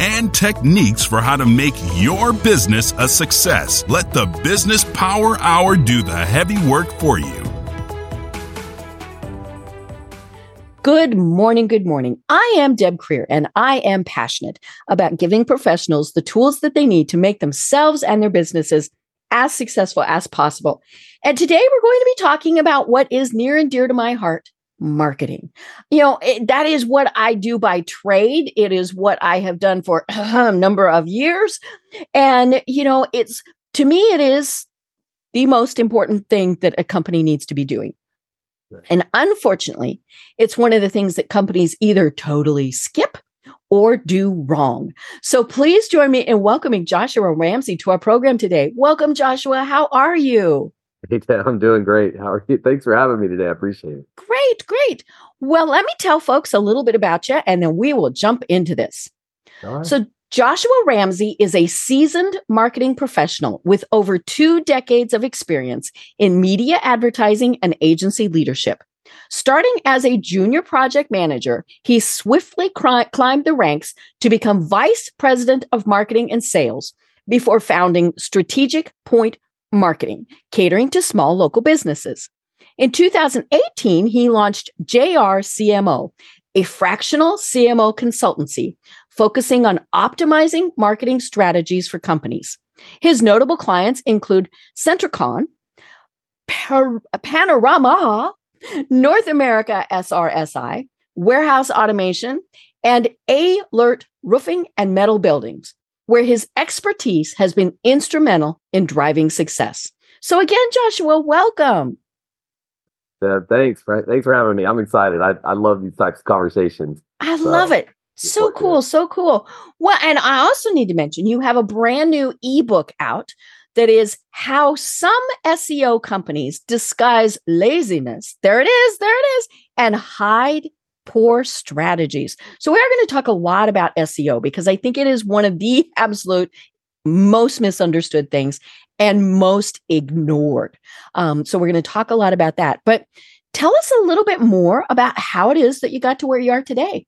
and techniques for how to make your business a success. Let the Business Power Hour do the heavy work for you. Good morning. Good morning. I am Deb Creer and I am passionate about giving professionals the tools that they need to make themselves and their businesses as successful as possible. And today we're going to be talking about what is near and dear to my heart marketing. You know, it, that is what I do by trade. It is what I have done for a number of years. And, you know, it's to me, it is the most important thing that a company needs to be doing. And unfortunately, it's one of the things that companies either totally skip or do wrong. So please join me in welcoming Joshua Ramsey to our program today. Welcome, Joshua. How are you? Hey, Deb, I'm doing great. How are you? Thanks for having me today. I appreciate it. Great, great. Well, let me tell folks a little bit about you and then we will jump into this. Right. So, Joshua Ramsey is a seasoned marketing professional with over two decades of experience in media advertising and agency leadership. Starting as a junior project manager, he swiftly climbed the ranks to become vice president of marketing and sales before founding Strategic Point Marketing, catering to small local businesses. In 2018, he launched JR CMO, a fractional CMO consultancy focusing on optimizing marketing strategies for companies. His notable clients include Sentricon, Panorama, North America SRSI, Warehouse Automation, and A-Lert Roofing and Metal Buildings, where his expertise has been instrumental in driving success. So again, Joshua, welcome. Uh, thanks, for, thanks for having me. I'm excited. I, I love these types of conversations. I so. love it. So cool, so cool. Well, and I also need to mention you have a brand new ebook out that is how some SEO companies disguise laziness. There it is, there it is, and hide poor strategies. So we are going to talk a lot about SEO because I think it is one of the absolute most misunderstood things and most ignored. Um, so we're going to talk a lot about that. But tell us a little bit more about how it is that you got to where you are today.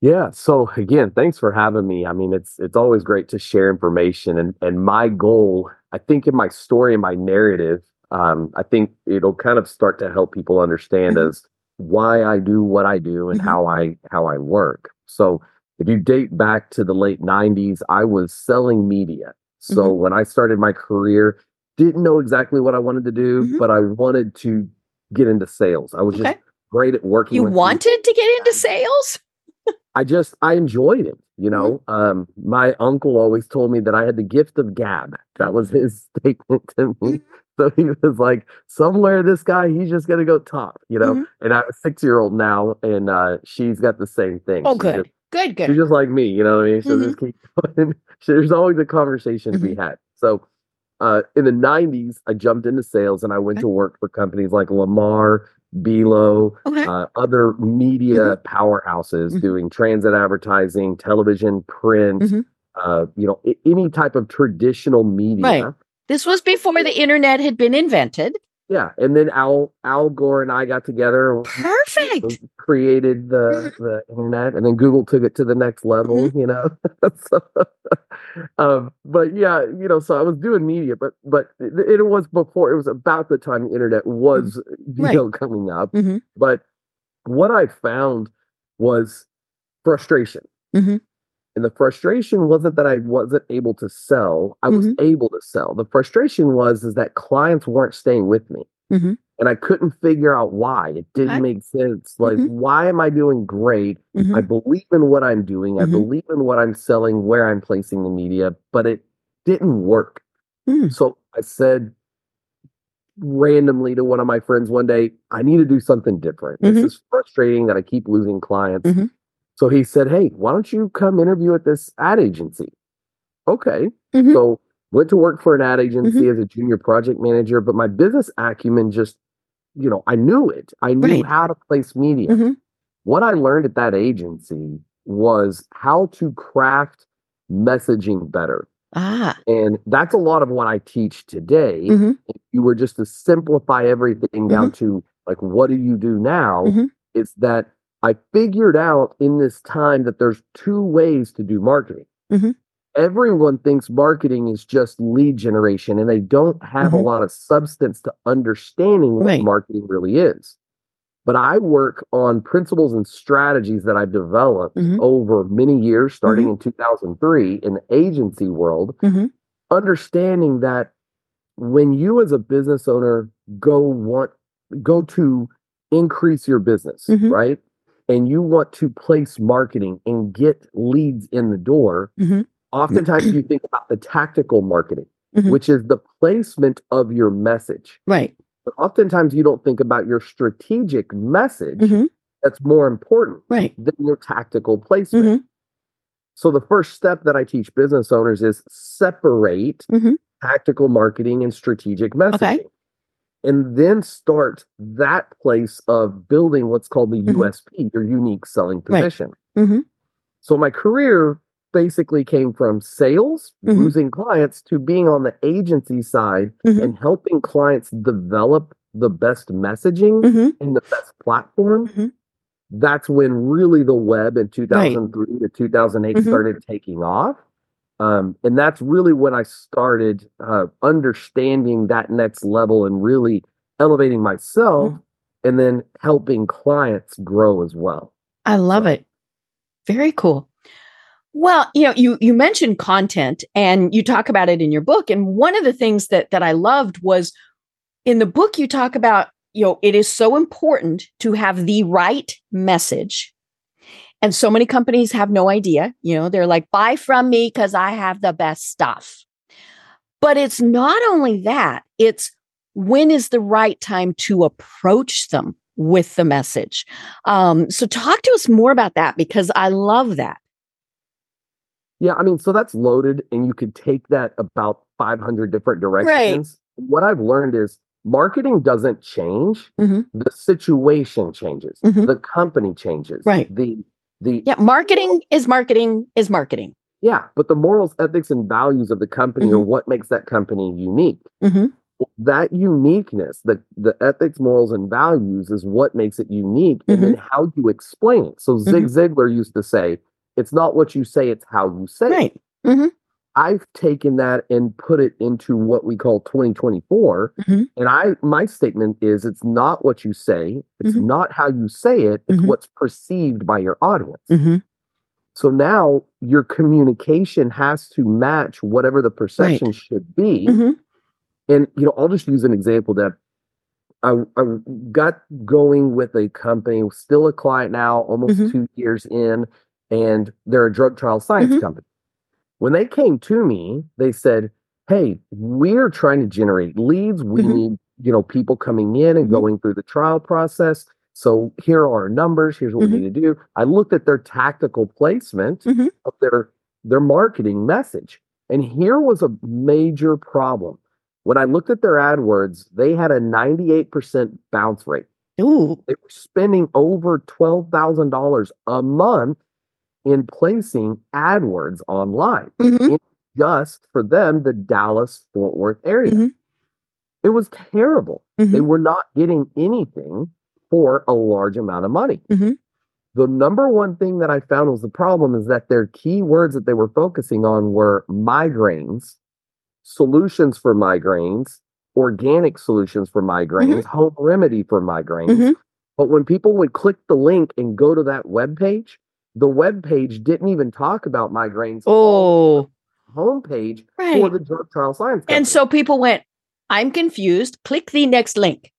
Yeah. So again, thanks for having me. I mean, it's it's always great to share information, and and my goal, I think, in my story and my narrative, um, I think it'll kind of start to help people understand mm-hmm. as why I do what I do and mm-hmm. how I how I work. So if you date back to the late '90s, I was selling media. So mm-hmm. when I started my career, didn't know exactly what I wanted to do, mm-hmm. but I wanted to get into sales. I was okay. just great at working. You wanted people. to get into sales? I just I enjoyed it. You mm-hmm. know, um, my uncle always told me that I had the gift of gab. That was his statement to me. Mm-hmm. So he was like, somewhere this guy, he's just gonna go top, you know. Mm-hmm. And I'm a six year old now, and uh, she's got the same thing. Oh, she's good, just, good, good. She's just like me, you know what I mean. So just mm-hmm. keep going. There's always a conversation to be mm-hmm. had. So uh, in the 90s, I jumped into sales and I went okay. to work for companies like Lamar, Belo, okay. uh, other media mm-hmm. powerhouses mm-hmm. doing transit advertising, television, print, mm-hmm. uh, you know, I- any type of traditional media. Right. This was before the internet had been invented. Yeah, and then Al Al Gore and I got together. Perfect. Created the mm-hmm. the internet, and then Google took it to the next level. Mm-hmm. You know, so, um, but yeah, you know, so I was doing media, but but it, it, was before. It was about the time the internet was mm-hmm. you right. know coming up. Mm-hmm. But what I found was frustration. And the frustration wasn't that I wasn't able to sell. I was mm-hmm. able to sell. The frustration was is that clients weren't staying with me. Mm-hmm. And I couldn't figure out why. It didn't make sense. Like, mm-hmm. why am I doing great? I mm-hmm. believe in what I'm doing. I mm-hmm. believe in what I'm selling, where I'm placing the media, but it didn't work. Mm. So I said randomly to one of my friends one day, I need to do something different. This mm-hmm. is frustrating that I keep losing clients. So he said, Hey, why don't you come interview at this ad agency? Okay. Mm-hmm. So Went to work for an ad agency mm-hmm. as a junior project manager, but my business acumen just, you know, I knew it. I knew right. how to place media. Mm-hmm. What I learned at that agency was how to craft messaging better. Ah. And that's a lot of what I teach today. Mm-hmm. If you were just to simplify everything down mm-hmm. to like, what do you do now? Mm-hmm. It's that I figured out in this time that there's two ways to do marketing. Mm-hmm. Everyone thinks marketing is just lead generation and they don't have a mm-hmm. lot of substance to understanding what right. marketing really is but I work on principles and strategies that I've developed mm-hmm. over many years, starting mm-hmm. in 2003 in the agency world, mm-hmm. understanding that when you as a business owner go want go to increase your business, mm-hmm. right? And you want to place marketing and get leads in the door, mm-hmm. oftentimes you think about the tactical marketing, mm-hmm. which is the placement of your message. Right but oftentimes you don't think about your strategic message mm-hmm. that's more important right. than your tactical placement. Mm-hmm. So the first step that I teach business owners is separate mm-hmm. tactical marketing and strategic messaging. Okay. And then start that place of building what's called the mm-hmm. USP, your unique selling position. Right. Mm-hmm. So my career basically came from sales, mm-hmm. losing clients, to being on the agency side mm-hmm. and helping clients develop the best messaging mm-hmm. and the best platform. Mm-hmm. That's when really the web in 2003 right. to 2008 mm-hmm. started taking off. Um, and that's really when I started uh, understanding that next level and really elevating myself mm-hmm. and then helping clients grow as well. I love so. it. Very cool. Well, you know, you you mentioned content and you talk about it in your book and one of the things that that I loved was in the book you talk about, you know, it is so important to have the right message. And so many companies have no idea, you know, they're like buy from me cuz I have the best stuff. But it's not only that, it's when is the right time to approach them with the message. Um, so talk to us more about that because I love that. Yeah, I mean, so that's loaded, and you could take that about 500 different directions. Right. What I've learned is marketing doesn't change; mm-hmm. the situation changes, mm-hmm. the company changes, right? The the yeah, marketing is marketing is marketing. Yeah, but the morals, ethics, and values of the company mm-hmm. are what makes that company unique. Mm-hmm. That uniqueness, the the ethics, morals, and values, is what makes it unique, and then mm-hmm. how you explain it. So Zig mm-hmm. Ziglar used to say it's not what you say, it's how you say right. it. I've taken that and put it into what we call 2024. Mm-hmm. And I my statement is it's not what you say, it's mm-hmm. not how you say it, it's mm-hmm. what's perceived by your audience. Mm-hmm. So now your communication has to match whatever the perception right. should be. Mm-hmm. And you know, I'll just use an example that I, I got going with a company, still a client now, almost mm-hmm. two years in and they're a drug trial science company. When they came to me, they said, "Hey, we're trying to generate leads. We mm-hmm. need, you know, people coming in and mm-hmm. going through the trial process. So here are our numbers. Here's what we mm-hmm. need to do." I looked at their tactical placement mm-hmm. of their their marketing message, and here was a major problem. When I looked at their AdWords, they had a 98% bounce rate. Ooh. They were spending over $12,000 a month in placing AdWords online mm-hmm. just for them, the Dallas Fort Worth area. Mm-hmm. It was terrible. Mm-hmm. They were not getting anything for a large amount of money. Mm-hmm. The number one thing that I found was the problem is that their key words that they were focusing on were migraines, solutions for migraines, organic solutions for migraines, mm-hmm. home remedy for migraines. Mm-hmm. But when people would click the link and go to that web page, the web page didn't even talk about migraines. Oh, homepage right. for the drug trial science. Company. And so people went, I'm confused. Click the next link.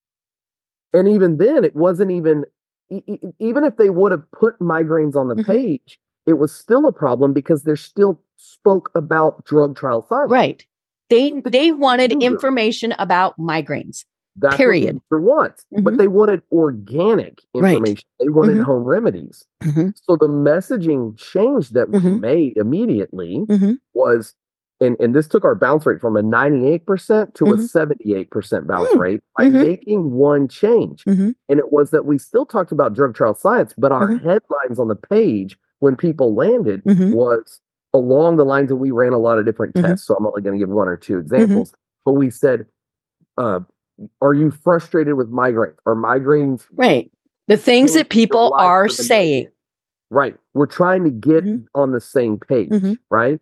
And even then, it wasn't even, even if they would have put migraines on the mm-hmm. page, it was still a problem because they still spoke about drug trial science. Right. They they wanted information about migraines. That's Period. what wants. Mm-hmm. But they wanted organic information. Right. They wanted mm-hmm. home remedies. Mm-hmm. So the messaging change that we mm-hmm. made immediately mm-hmm. was and, and this took our bounce rate from a 98% to a 78% bounce Mm. rate by making one change. And it was that we still talked about drug trial science, but our headlines on the page when people landed was along the lines that we ran a lot of different tests. So I'm only going to give one or Mm-hmm. two examples. But we said, uh, are you frustrated with migraine? Are migraines Right. The things that people are saying. Right. We're trying to get Mhm. on the same page, Mhm. right?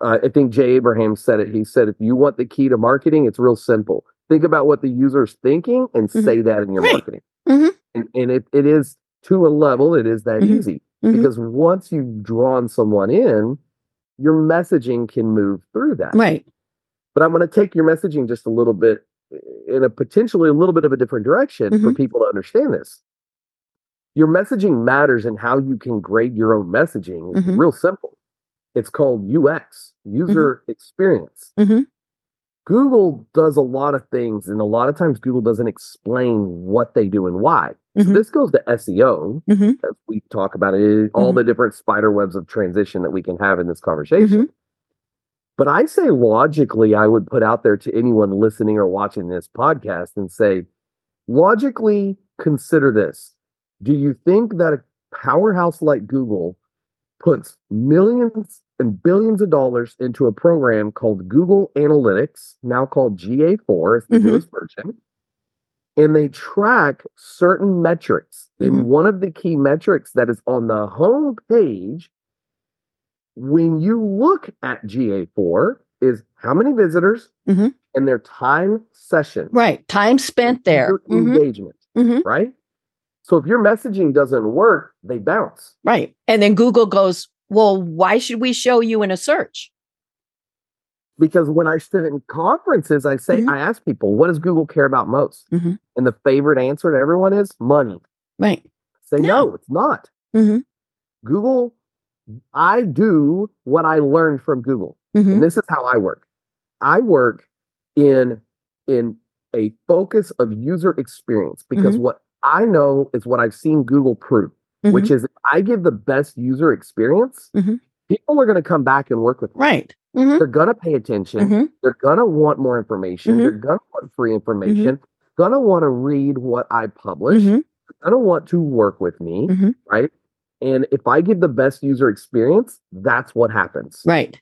Uh, I think Jay Abraham said it. He said, if you want the key to marketing, it's real simple. Think about what the user's thinking and Mhm. say that in your Right. marketing. Mhm. And, and it, it is to a level, it is that Mhm. easy Mhm. because once you've drawn someone in, your messaging can move through that. Right. But I'm going to take your messaging just a little bit in a potentially a little bit of a different direction for Mhm. people to understand this. Your messaging matters and how you can grade your own messaging is Mhm. real simple. It's called UX, user experience. Mhm. Google does a lot of things, and a lot of times Google doesn't explain what they do and why. So Mhm. this goes to SEO, Mhm. as we talk about it, all the different spider webs of transition that we can have in this conversation. But I say logically, I would put out there to anyone listening or watching this podcast and say, logically consider this. Do you think that a powerhouse like Google puts millions and billions of dollars into a program called Google Analytics, now called GA4, is the Mhm. newest version, and they track certain metrics. Mhm. And one of the key metrics that is on the home page when you look at GA4 is how many visitors Mhm. and their time session. Right. Time spent there. Mhm. Engagement, Mhm. right? So if your messaging doesn't work, they bounce. Right. And then Google goes, well, why should we show you in a search? Because when I sit in conferences, I say, Mhm. I ask people, what does Google care about most? Mhm. And the favorite answer to everyone is money. Right. Say, No. no, it's not. Mhm. Google, I do what I learned from Google. Mhm. And this is how I work. I work in in a focus of user experience because Mm-hmm. what I know is what I've seen Google prove, which Mhm. is I give the best user experience, Mhm. people are going to come back and work with me. Right. Mhm. They're going to pay attention. Mhm. They're going to want more information. They're going to want free information. Going to want to read what I publish. Going to want to work with me, right? And if I give the best user experience, that's what happens. Right.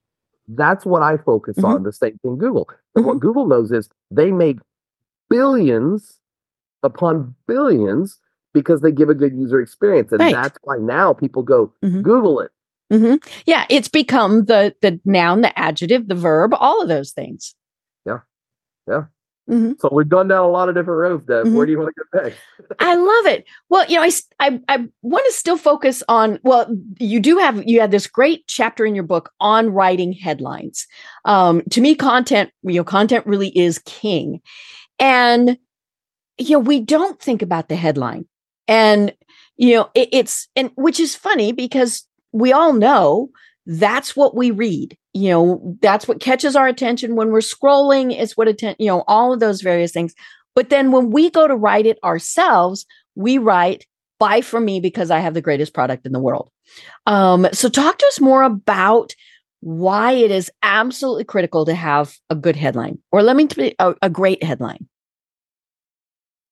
That's what I focus Mhm. on. The same thing Google. And Mm-hmm. what Google knows is they make billions upon billions because they give a good user experience. And Right. that's why now people go Mhm. Google it. hmm Yeah, it's become the the noun, the adjective, the verb, all of those things. Yeah. Yeah. Hmm So we've gone down a lot of different roads, Deb. Mhm. Where do you want to get next? I love it. Well, you know, I, I, I want to still focus on. Well, you do have you had this great chapter in your book on writing headlines. Um, to me, content you know, content really is king, and you know, we don't think about the headline, and you know, it, it's and which is funny because we all know that's what we read. You know, that's what catches our attention when we're scrolling. It's what you know, all of those various things. But then when we go to write it ourselves, we write buy from me because I have the greatest product in the world. Um, so talk to us more about why it is absolutely critical to have a good headline, or let me t- a, a great headline.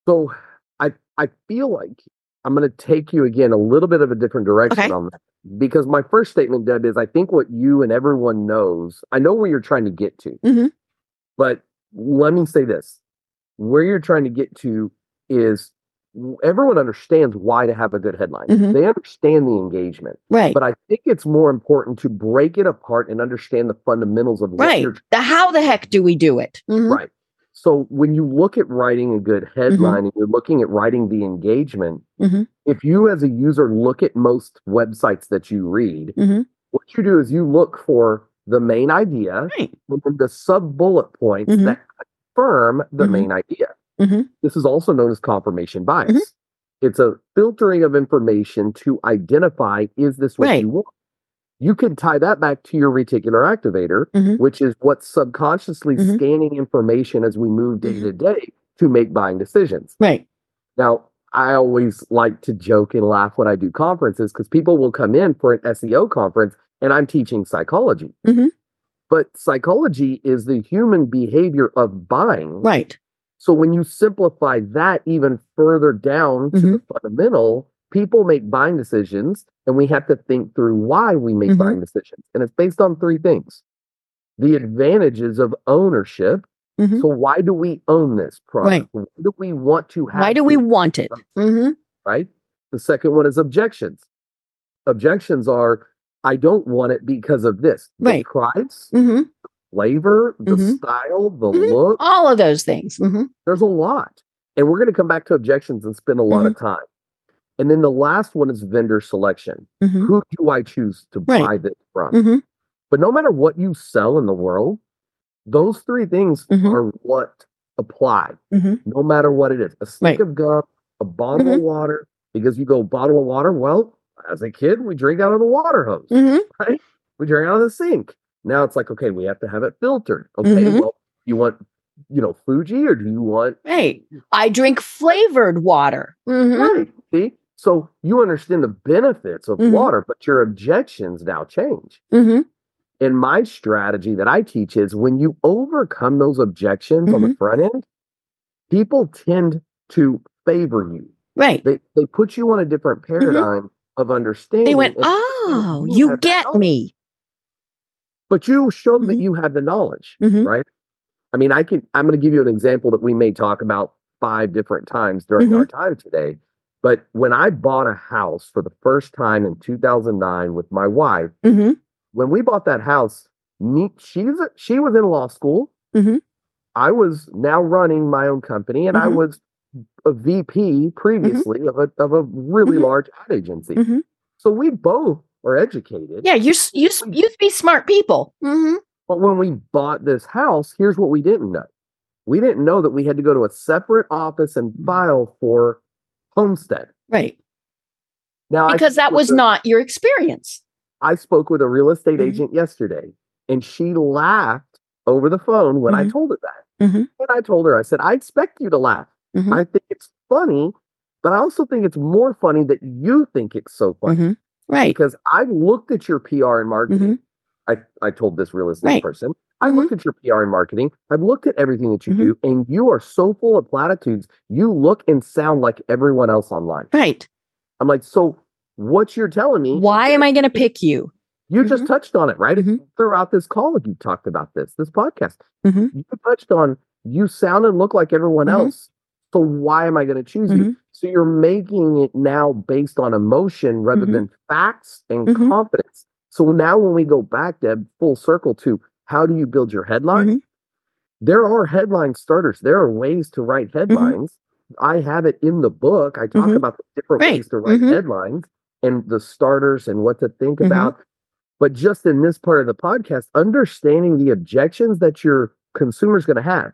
So I I feel like I'm going to take you again a little bit of a different direction Okay. on that because my first statement, Deb, is I think what you and everyone knows. I know where you're trying to get to, Mhm. but let me say this: where you're trying to get to is everyone understands why to have a good headline. Mhm. They understand the engagement, Right. but I think it's more important to break it apart and understand the fundamentals of right. The how the heck do we do it? Mhm. Right. So when you look at writing a good headline and you're looking at writing the engagement, Mhm. if you as a user look at most websites that you read, Mhm. what you do is you look for the main idea Right. and then the sub bullet points Mhm. that confirm the Mhm. main idea. This is also known as confirmation bias. It's a filtering of information to identify is this what Right. you want? You can tie that back to your reticular activator, Mhm. which is what's subconsciously Mhm. scanning information as we move day Mhm. to day to make buying decisions. Right. Now, I always like to joke and laugh when I do conferences because people will come in for an SEO conference and I'm teaching psychology. Mhm. But psychology is the human behavior of buying. Right. So when you simplify that even further down to the fundamental, people make buying decisions and we have to think through why we make Mhm. buying decisions. And it's based on three things. The advantages of ownership. Mhm. So why do we own this product? Why do we want to have Why do we want it? hmm right? The second one is objections. Objections are I don't want it because of this. The Right. price, hmm flavor, the Mhm. style, the Mhm. look. All of those things. There's a lot. And we're going to come back to objections and spend a lot Mm-hmm. of time. And then the last one is vendor selection. hmm Who do I choose to Right. buy this from? hmm But no matter what you sell in the world, those three things Mhm. are what apply, Mhm. no matter what it is. A stick Right. of gum, a bottle of water, because you go bottle of water. Well, as a kid, we drink out of the water hose, hmm right? We drink out of the sink. Now it's like, okay, we have to have it filtered. Okay, well, you want, you know, Fiji or do you want Hey, I drink flavored water. hmm Right. See? So you understand the benefits of Mhm. water, but your objections now change. hmm And my strategy that I teach is when you overcome those objections on Mm-hmm. the front end, people tend to favor you. Right. They they put you on a different paradigm of understanding. Mm-hmm. They went, oh, you you get me. but you show them that Mhm. you have the knowledge, right? I mean, I can I'm going to give you an example that we may talk about five different times during Mm-hmm. our time today. But when I bought a house for the first time in 2009 with my wife, hmm when we bought that house, me, she's she was in law school. Mhm. I was now running my own company, and I Mhm. was a VP previously of a of a really Mhm. large ad agency. Mhm. So we both are educated. Yeah. You you s- you be smart people. But when we bought this house, here's what we didn't know. We didn't know that we had to go to a separate office and file for homestead. Right. Now, I Because that was a- not your experience. I spoke with a real estate Mhm. agent yesterday, and she laughed over the phone when I Mhm. told her that. Mhm. And I told her, I said, I expect you to laugh. Mhm. I think it's funny, but I also think it's more funny that you think it's so funny Mhm. Right. because I looked at your PR and marketing. I, I told this real estate Right. person, I Mhm. looked at your PR and marketing. I've looked at everything that you Mhm. do, and you are so full of platitudes. You look and sound like everyone else online. Right. I'm like, so what you're telling me? Why am I going to pick you? You just touched on it, right? Mhm. Throughout this call, you talked about this, this podcast. Mhm. You touched on you sound and look like everyone Mhm. else. So why am I going to choose you? So you're making it now based on emotion rather than facts and confidence. So now when we go back to full circle to how do you build your headline? Mhm. There are headline starters. There are ways to write headlines. I have it in the book. I talk Mhm. about the different Right. ways to write Mhm. headlines and the starters and what to think about. But just in this part of the podcast, understanding the objections that your consumer's going to have.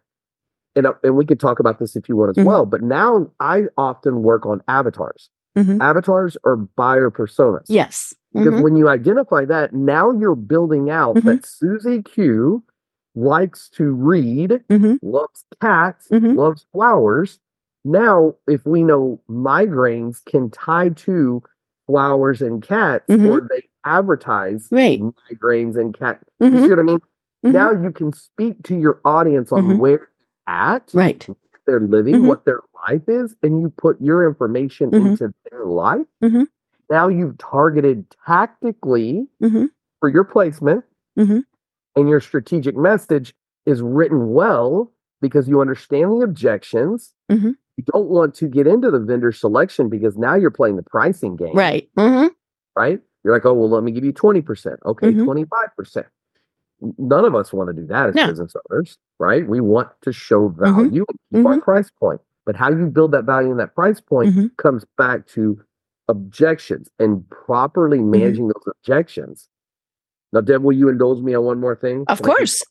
And, uh, and we could talk about this if you want as well. But now I often work on avatars. Mhm. Avatars are buyer personas. Yes. Because Mhm. when you identify that, now you're building out Mhm. that Susie Q likes to read, Mhm. loves cats, Mhm. loves flowers. Now, if we know migraines can tie to flowers and cats, Mhm. or they advertise Right. migraines and cats, you Mhm. see what I mean? Now you can speak to your audience on where at, Right. they're living, what their life is, and you put your information into their life. Now you've targeted tactically Mhm. for your placement, Mhm. and your strategic message is written well because you understand the objections. Mhm. You don't want to get into the vendor selection because now you're playing the pricing game, Right. hmm right? You're like, oh, well, let me give you 20%. Okay, Mhm. 25%. None of us want to do that as No. business owners, right? We want to show Mm-hmm. value and keep our price point. But how you build that value in that price point comes back to objections and properly Mm-hmm. managing those objections. Now, Deb, will you indulge me on one more thing? Of Can course.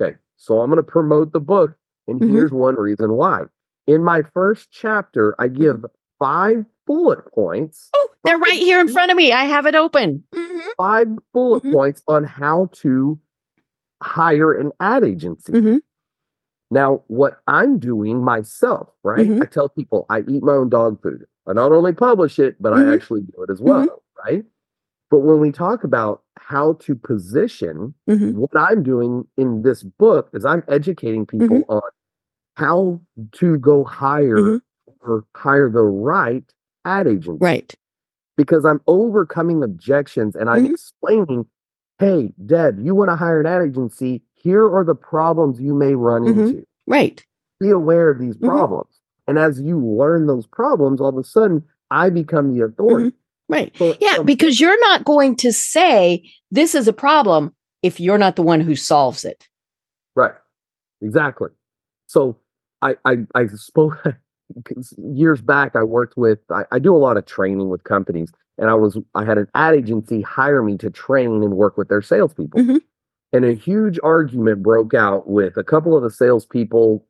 Okay, so I'm going to promote the book, and Mhm. here's one reason why. In my first chapter, I give five bullet points, Oh, they're right here in front of me. I have it open. Mhm. five bullet Mhm. points on how to hire an ad agency. Mhm. Now, what I'm doing myself, right? I tell people I eat my own dog food. I not only publish it, but Mhm. I actually do it as well, right? But when we talk about how to position, Mhm. what I'm doing in this book is I'm educating people Mm-hmm. on how to go hire Mhm. or hire the right ad agency Right. because I'm overcoming objections and I'm Mhm. explaining, hey, Deb, you want to hire an ad agency? Here are the problems you may run into. Right. Be aware of these problems. And as you learn those problems, all of a sudden I become the authority. Right. So- Mm-hmm. Yeah, so- because you're not going to say this is a problem if you're not the one who solves it. Right. Exactly. So I I I spoke years back I worked with I, I do a lot of training with companies and I was I had an ad agency hire me to train and work with their salespeople. Mhm. And a huge argument broke out with a couple of the salespeople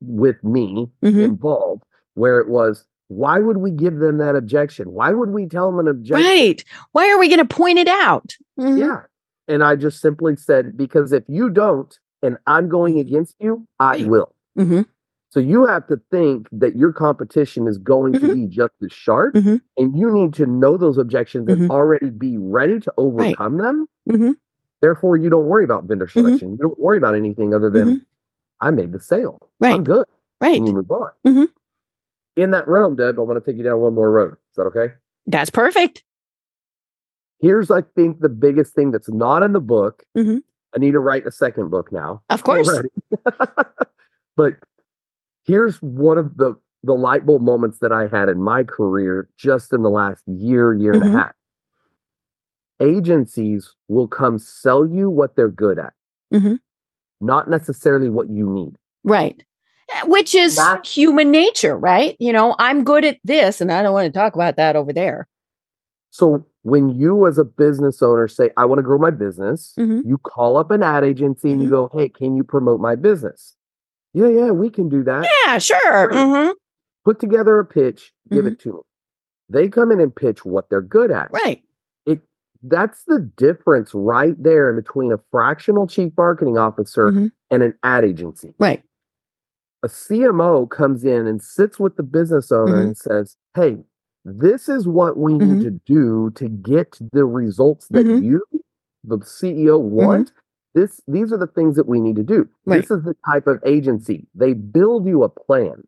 with me Mhm. involved, where it was, why would we give them that objection? Why would we tell them an objection? Right. Why are we going to point it out? Mhm. Yeah. And I just simply said, because if you don't, and I'm going against you, I Right. will. Mhm. So you have to think that your competition is going to Mhm. be just as sharp, Mhm. and you need to know those objections and Mhm. already be ready to overcome them. Mhm. Therefore, you don't worry about vendor selection. You don't worry about anything other than. I made the sale. Right. I'm good. Right. And you move on. Mhm. In that realm, Deb, I want to take you down one more road. Is that okay? That's perfect. Here's, I think, the biggest thing that's not in the book. Mhm. I need to write a second book now. Of course. but here's one of the the light bulb moments that I had in my career just in the last year, year and Mhm. a half. Agencies will come sell you what they're good at, Mhm. Not necessarily what you need. Right. Eh, Which is That- human nature, right? You know, I'm good at this and I don't want to talk about that over there. So when you as a business owner say, I want to grow my business, Mhm. you call up an ad agency and you Mhm. go, Hey, can you promote my business? Yeah, yeah, we can do that. Yeah, sure. Mhm. Put together a pitch, give it to them. They come in and pitch what they're good at. Right. That's the difference right there between a fractional chief marketing officer Mhm. and an ad agency. Right. A CMO comes in and sits with the business owner Mhm. and says, Hey, this is what we Mhm. need to do to get the results that Mhm. you, the CEO, want. This these are the things that we need to do. Right. This is the type of agency. They build you a plan.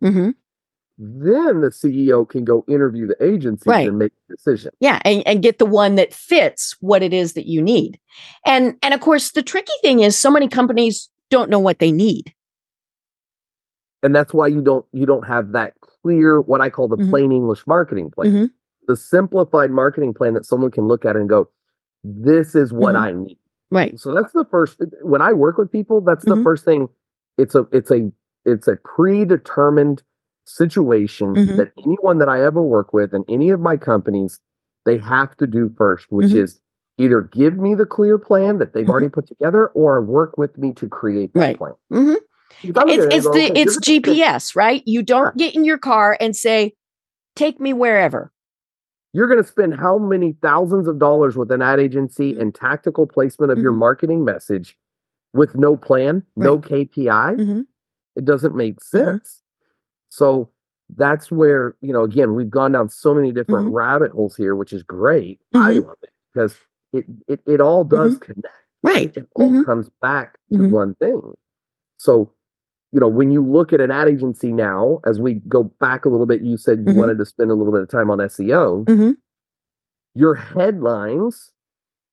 Then the CEO can go interview the agency Right. and make a decision. Yeah, and, and get the one that fits what it is that you need. And and of course, the tricky thing is so many companies don't know what they need. and that's why you don't you don't have that clear what i call the Mhm. plain english marketing plan Mhm. the simplified marketing plan that someone can look at and go this is what Mhm. i need Right. so that's the first when i work with people that's the Mhm. first thing it's a it's a it's a predetermined situation Mhm. that anyone that i ever work with in any of my companies they have to do first which Mhm. is either give me the clear plan that they've Mhm. already put together or work with me to create that Right. plan hmm look It's at it and it's the it's GPS, right? You don't get in your car and say, "Take me wherever." you're going to spend how many thousands of dollars with an ad agency and tactical placement of your Mhm. marketing message with no plan, no Right. KPI? Mhm. It doesn't make Mm-hmm. sense. So that's where, you know, again, we've gone down so many different Mhm. rabbit holes here, which is great. I Mhm. love it because it, it, it all does connect. Right. It all Mhm. comes back to Mhm. one thing. So, you know, when you look at an ad agency now, as we go back a little bit, you said you Mhm. wanted to spend a little bit of time on SEO your headlines.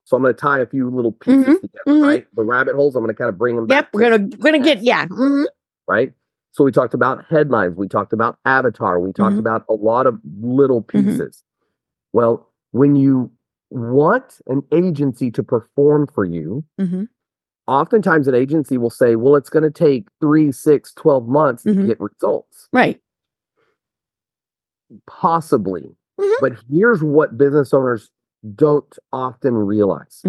So I'm going to tie a few little pieces Mhm, together, mhm. right? The rabbit holes. I'm going to kind of bring them back. Yep, we're gonna we're gonna get yeah. mhm. right. So we talked about headlines. We talked about avatar. We talked Mhm. about a lot of little Mhm. pieces. Well, when you want an agency to perform for you, Mhm. oftentimes an agency will say, well, it's going to take three, six, 12 months to get results. Right. Possibly. Mhm. But here's what business owners don't often realize.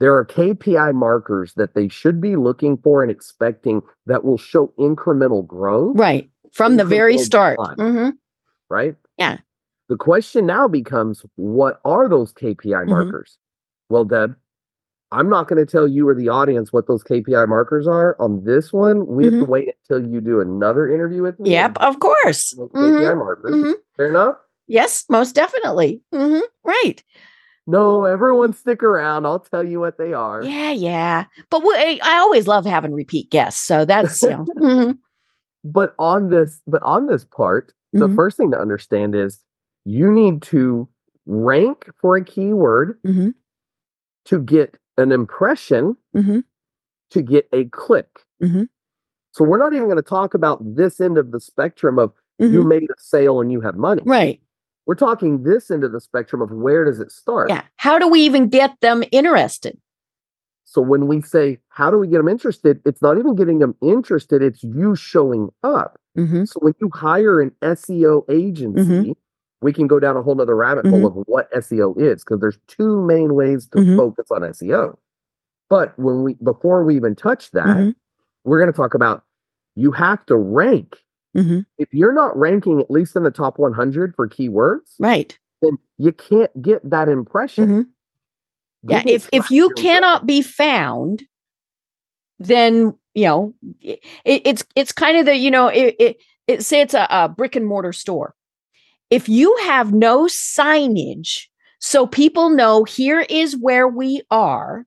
There are KPI markers that they should be looking for and expecting that will show incremental growth, Right. From the very start. Mhm. right? Yeah. The question now becomes what are those KPI Mhm. markers? Well, Deb, I'm not going to tell you or the audience what those KPI markers are on this one. We have to wait until you do another interview with me. Yep, of course. KPI markers. Mhm. Fair enough? Yes, most definitely. Right. No, everyone stick around. I'll tell you what they are. Yeah, yeah. But we, I always love having repeat guests. So that's, you know. mhm, But on this, but on this part, the Mhm. first thing to understand is you need to rank for a keyword mhm, to get an impression mhm, to get a click. Mhm. So we're not even going to talk about this end of the spectrum of you mhm. made a sale and you have money. Right. We're talking this end of the spectrum of where does it start? Yeah. How do we even get them interested? So when we say how do we get them interested, it's not even getting them interested, it's you showing up. hmm So when you hire an SEO agency, we can go down a whole nother rabbit hole of what SEO is because there's two main ways to Mhm. focus on SEO. But when we before we even touch that, Mhm. we're going to talk about you have to rank. Hmm If you're not ranking at least in the top 100 for keywords, Right. then you can't get that impression. Mhm. Yeah. If if you cannot be found, then you know it, it's it's kind of the you know it, it, it say it's a, a brick and mortar store. If you have no signage, so people know here is where we are,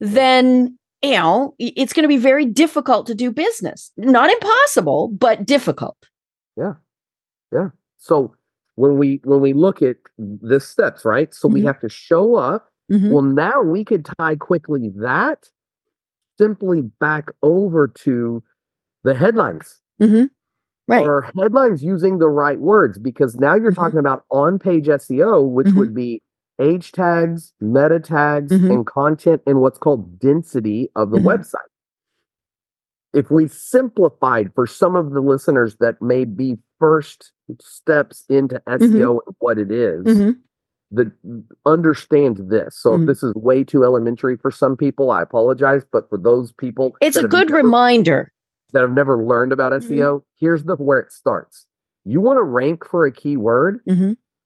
then you know it's going to be very difficult to do business. Not impossible, but difficult. Yeah. Yeah. So when we when we look at the steps, right? So we Mhm. have to show up. Mhm. Well, now we could tie quickly that simply back over to the headlines. Mhm. Right. Or headlines using the right words? Because now you're Mhm. talking about on-page SEO, which Mhm. would be H tags, meta tags, Mhm. and content and what's called density of the Mhm. website. If we simplified for some of the listeners that may be first steps into SEO and what it is, Mhm. the understand this. So if this is way too elementary for some people, I apologize. But for those people, It's a good never- reminder. that have never learned about Mhm. SEO, here's the where it starts. You want to rank for a keyword.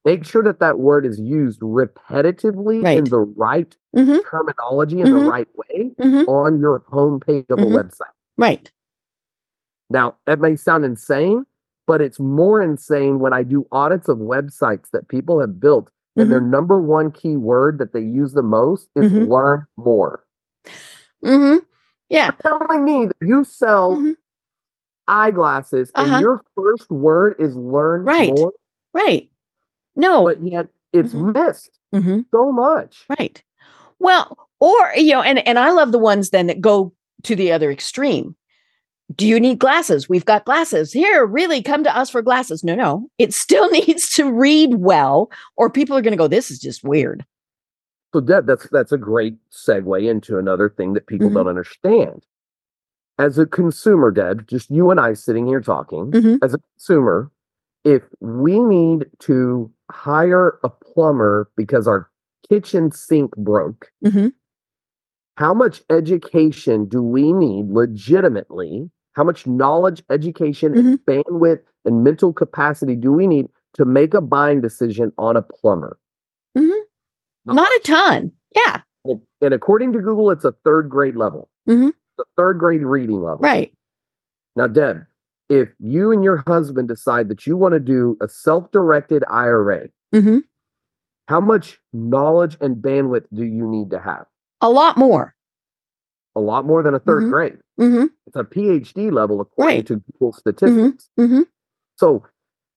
Make sure that that word is used repetitively in the right Mhm. terminology in Mhm. the right way Mhm. on your homepage of a website. Right. Now, that may sound insane, but it's more insane when I do audits of websites that people have built and their number one keyword that they use the most is Mhm. learn more. Mm-hmm. Yeah. You're telling me that you sell eyeglasses Uh-huh. and your first word is learn Right. more, Right. No. but yet it's Mhm. missed Mhm. so much. Right. Well, or you know, and and I love the ones then that go to the other extreme. Do you need glasses? We've got glasses. Here, really come to us for glasses. No, no. It still needs to read well or people are going to go this is just weird. So Deb, that's that's a great segue into another thing that people Mhm. don't understand. As a consumer, Deb, just you and I sitting here talking, Mhm. as a consumer, if we need to hire a plumber because our kitchen sink broke, Mhm. how much education do we need legitimately? How much knowledge, education, and bandwidth and mental capacity do we need to make a buying decision on a plumber? Mhm. Not a ton. Yeah. And, and according to Google, it's a third grade level. Mhm. The third grade reading level. Right. Now, Deb, if you and your husband decide that you want to do a self-directed IRA, Mhm. how much knowledge and bandwidth do you need to have? A lot more. A lot more than a 3rd Mhm. grade. Mhm. It's a PhD level according Right. to Google statistics. Mhm. So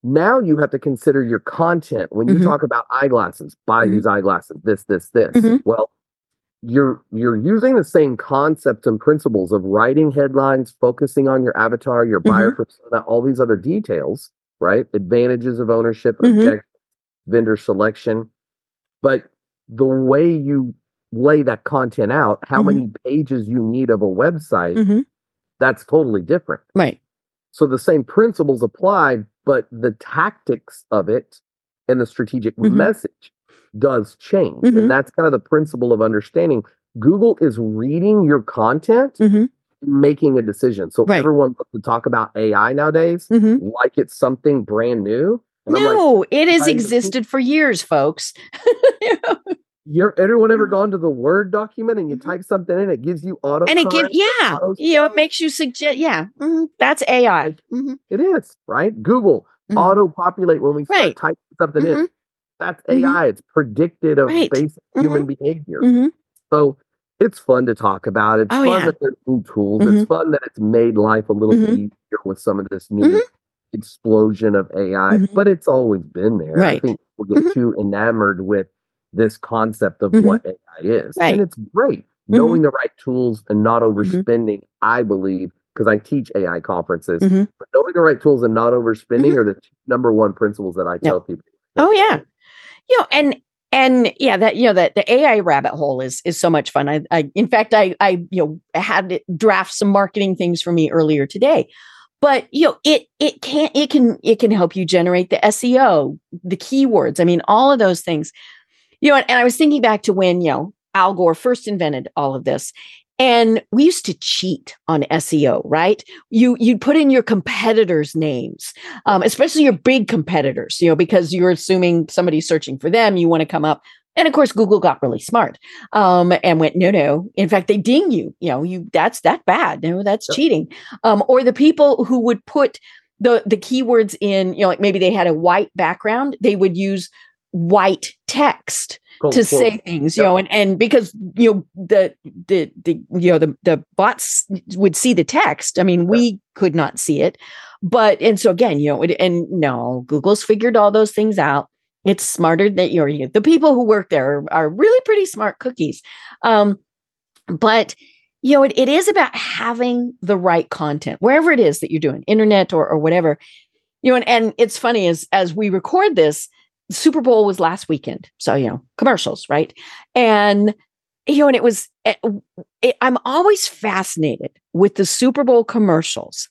now you have to consider your content when you Mhm. talk about eyeglasses. Buy these eyeglasses. This, this, this. Well, you're you're using the same concepts and principles of writing headlines, focusing on your avatar, your buyer Mm-hmm. persona, all these other details, right? Advantages of ownership, Mhm. object, vendor selection. But the way you lay that content out, how Mhm. many pages you need of a website, Mhm. that's totally different. Right. So the same principles apply, but the tactics of it and the strategic Mhm. message does change. Mhm. And that's kind of the principle of understanding. Google is reading your content, Mhm. making a decision. So Right. everyone wants to talk about AI nowadays Mhm. like it's something brand new. And I'm like, No, it has existed for years, folks. you're everyone ever gone to the Word document and you type something in, it gives you auto Mm-hmm. and it gives, yeah, you know, it makes you suggest, yeah, mhm, that's AI. It is, right? Google auto populate when we Right. typing something in. That's AI. Mm-hmm. It's predicted of right. basic mm-hmm. human behavior. Mm-hmm. So it's fun to talk about. It's oh, fun yeah. that there's new tools. It's mm-hmm. fun that it's made life a little mm-hmm. easier with some of this new explosion of AI. But it's always been there. Right. I think we'll get too enamored with this concept of what AI is. Right. And it's great. Knowing the right tools and not overspending, I believe, because I teach AI conferences. Mm-hmm. But knowing the right tools and not overspending mm-hmm. are the number one principles that I tell people. Oh yeah, you know, and and yeah, that you know that the AI rabbit hole is is so much fun. I, I in fact, I I you know had draft some marketing things for me earlier today. But you know, it it can it can it can help you generate the SEO, the keywords. I mean, all of those things. You know, and, and I was thinking back to when you know Al Gore first invented all of this, and we used to cheat on SEO, right? You you'd put in your competitors' names, um, especially your big competitors, you know, because you're assuming somebody's searching for them. You want to come up, and of course, Google got really smart um, and went, no, no. In fact, they ding you. You know, you that's that bad. No, that's yep. cheating. Um, or the people who would put the the keywords in, you know, like maybe they had a white background, they would use white text cool, to cool. say things, you know, and, and because you know the the the you know the the bots would see the text. I mean, we could not see it, but and so again, you know, and no, Google's figured all those things out. It's smarter that you're you the people who work there are, are really pretty smart cookies, um, but you know, it, it is about having the right content wherever it is that you're doing, internet or or whatever. You know, and, and it's funny as as we record this, Super Bowl was last weekend. So, you know, commercials, right? And, you know, and it was, it, eh, it, I'm always fascinated with the Super Bowl commercials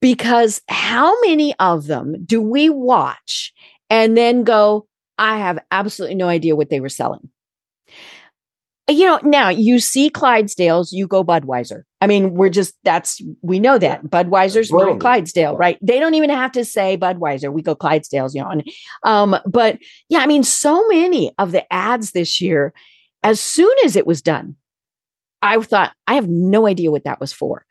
because how many of them do we watch and then go, I have absolutely no idea what they were selling? You know, now you see Clydesdales, you go Budweiser. I mean, we're just that's we know that Budweiser's well, Clydesdale, right? They don't even have to say Budweiser. We go Clydesdales, you know. And, um, but yeah, I mean, so many of the ads this year, as soon as it was done, I thought I have no idea what that was for.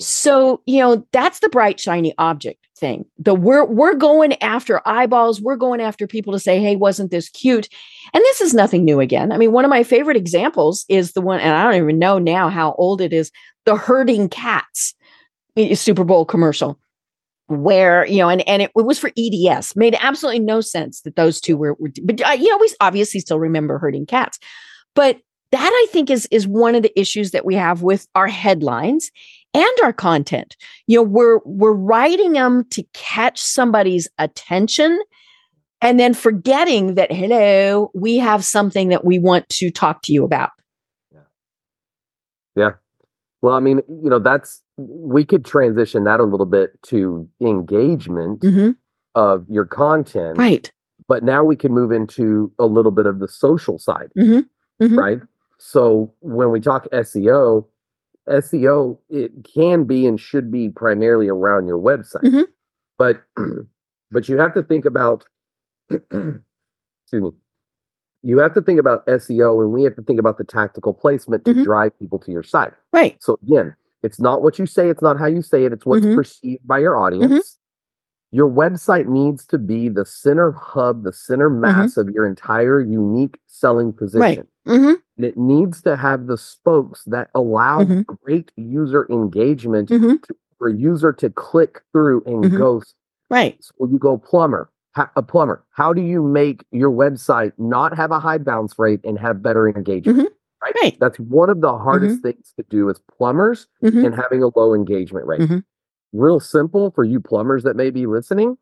So, you know, that's the bright, shiny object thing. The we're we're going after eyeballs, we're going after people to say, hey, wasn't this cute? And this is nothing new again. I mean, one of my favorite examples is the one, and I don't even know now how old it is, the herding cats Super Bowl commercial. Where you know, and and it, it was for EDS, made absolutely no sense that those two were, were but uh, you know, we obviously still remember herding cats, but that I think is is one of the issues that we have with our headlines and our content. You know, we're we're writing them to catch somebody's attention and then forgetting that hello, we have something that we want to talk to you about. Yeah. Yeah. Well, I mean, you know, that's we could transition that a little bit to engagement mm-hmm. of your content. Right. But now we can move into a little bit of the social side. Mm-hmm. Mm-hmm. Right. So when we talk SEO, SEO it can be and should be primarily around your website. Mm-hmm. But but you have to think about excuse me. You have to think about SEO and we have to think about the tactical placement to mm-hmm. drive people to your site. Right. So again, it's not what you say, it's not how you say it, it's what's mm-hmm. perceived by your mm-hmm. audience. Your website needs to be the center hub, the center mm-hmm. mass of your entire unique selling position. Right. Mm-hmm. And it needs to have the spokes that allow mm-hmm. great user engagement mm-hmm. to, for a user to click through and mm-hmm. go. Right. So you go plumber, ha- a plumber. How do you make your website not have a high bounce rate and have better engagement? Mm-hmm. Right? right. That's one of the hardest mm-hmm. things to do as plumbers and having a low engagement rate. Real simple for you plumbers that may be listening.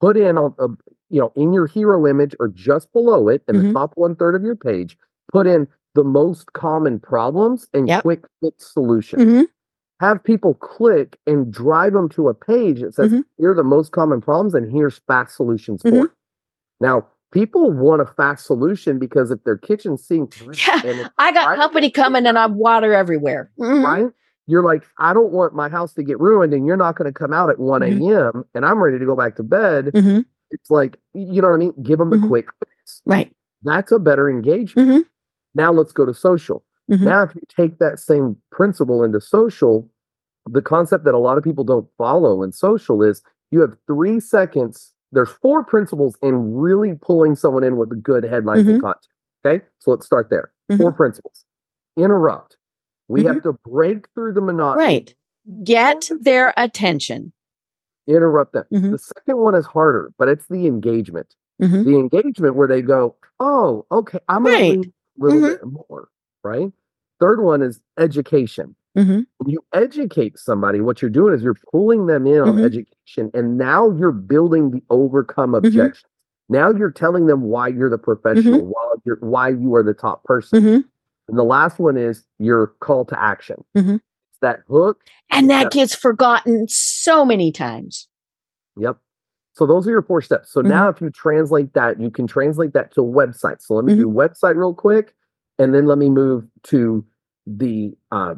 Put in a, a you know in your hero image or just below it in the top one third of your page put in the most common problems and yep. quick fix solutions. Mm-hmm. Have people click and drive them to a page that says, mm-hmm. here are the most common problems and here's fast solutions mm-hmm. for it. Now, people want a fast solution because if their kitchen sink yeah, I got company coming and I water everywhere. Mm-hmm. Right? You're like, I don't want my house to get ruined and you're not going to come out at 1 a.m. Mm-hmm. and I'm ready to go back to bed. Mm-hmm. It's like, you know what I mean? Give them a quick fix. Right. That's a better engagement. Now let's go to social. Mm-hmm. Now, if you take that same principle into social, the concept that a lot of people don't follow in social is you have three seconds there's four principles in really pulling someone in with a good headlines and Mhm. content. Okay, so let's start there. Four principles. Interrupt. We have to break through the monotony. Right. Get their attention. Interrupt them. Mhm. The second one is harder, but it's the engagement. Mhm. The engagement where they go, "Oh, okay, I'm Right. little Mhm. bit more." Right. Third one is education. Mhm. when you educate somebody, what you're doing is you're pulling them in on Mhm. education, and now you're building the overcome Mm-hmm. Now you're telling them why you're the professional, why you're why you are the top person. And the last one is your call to action. Mhm. It's that hook. And that gets forgotten so many times. Yep. So those are your four steps. So Mm-hmm. now if you translate that, you can translate that to a website. So let me Mhm. do website real quick, and then let me move to the uh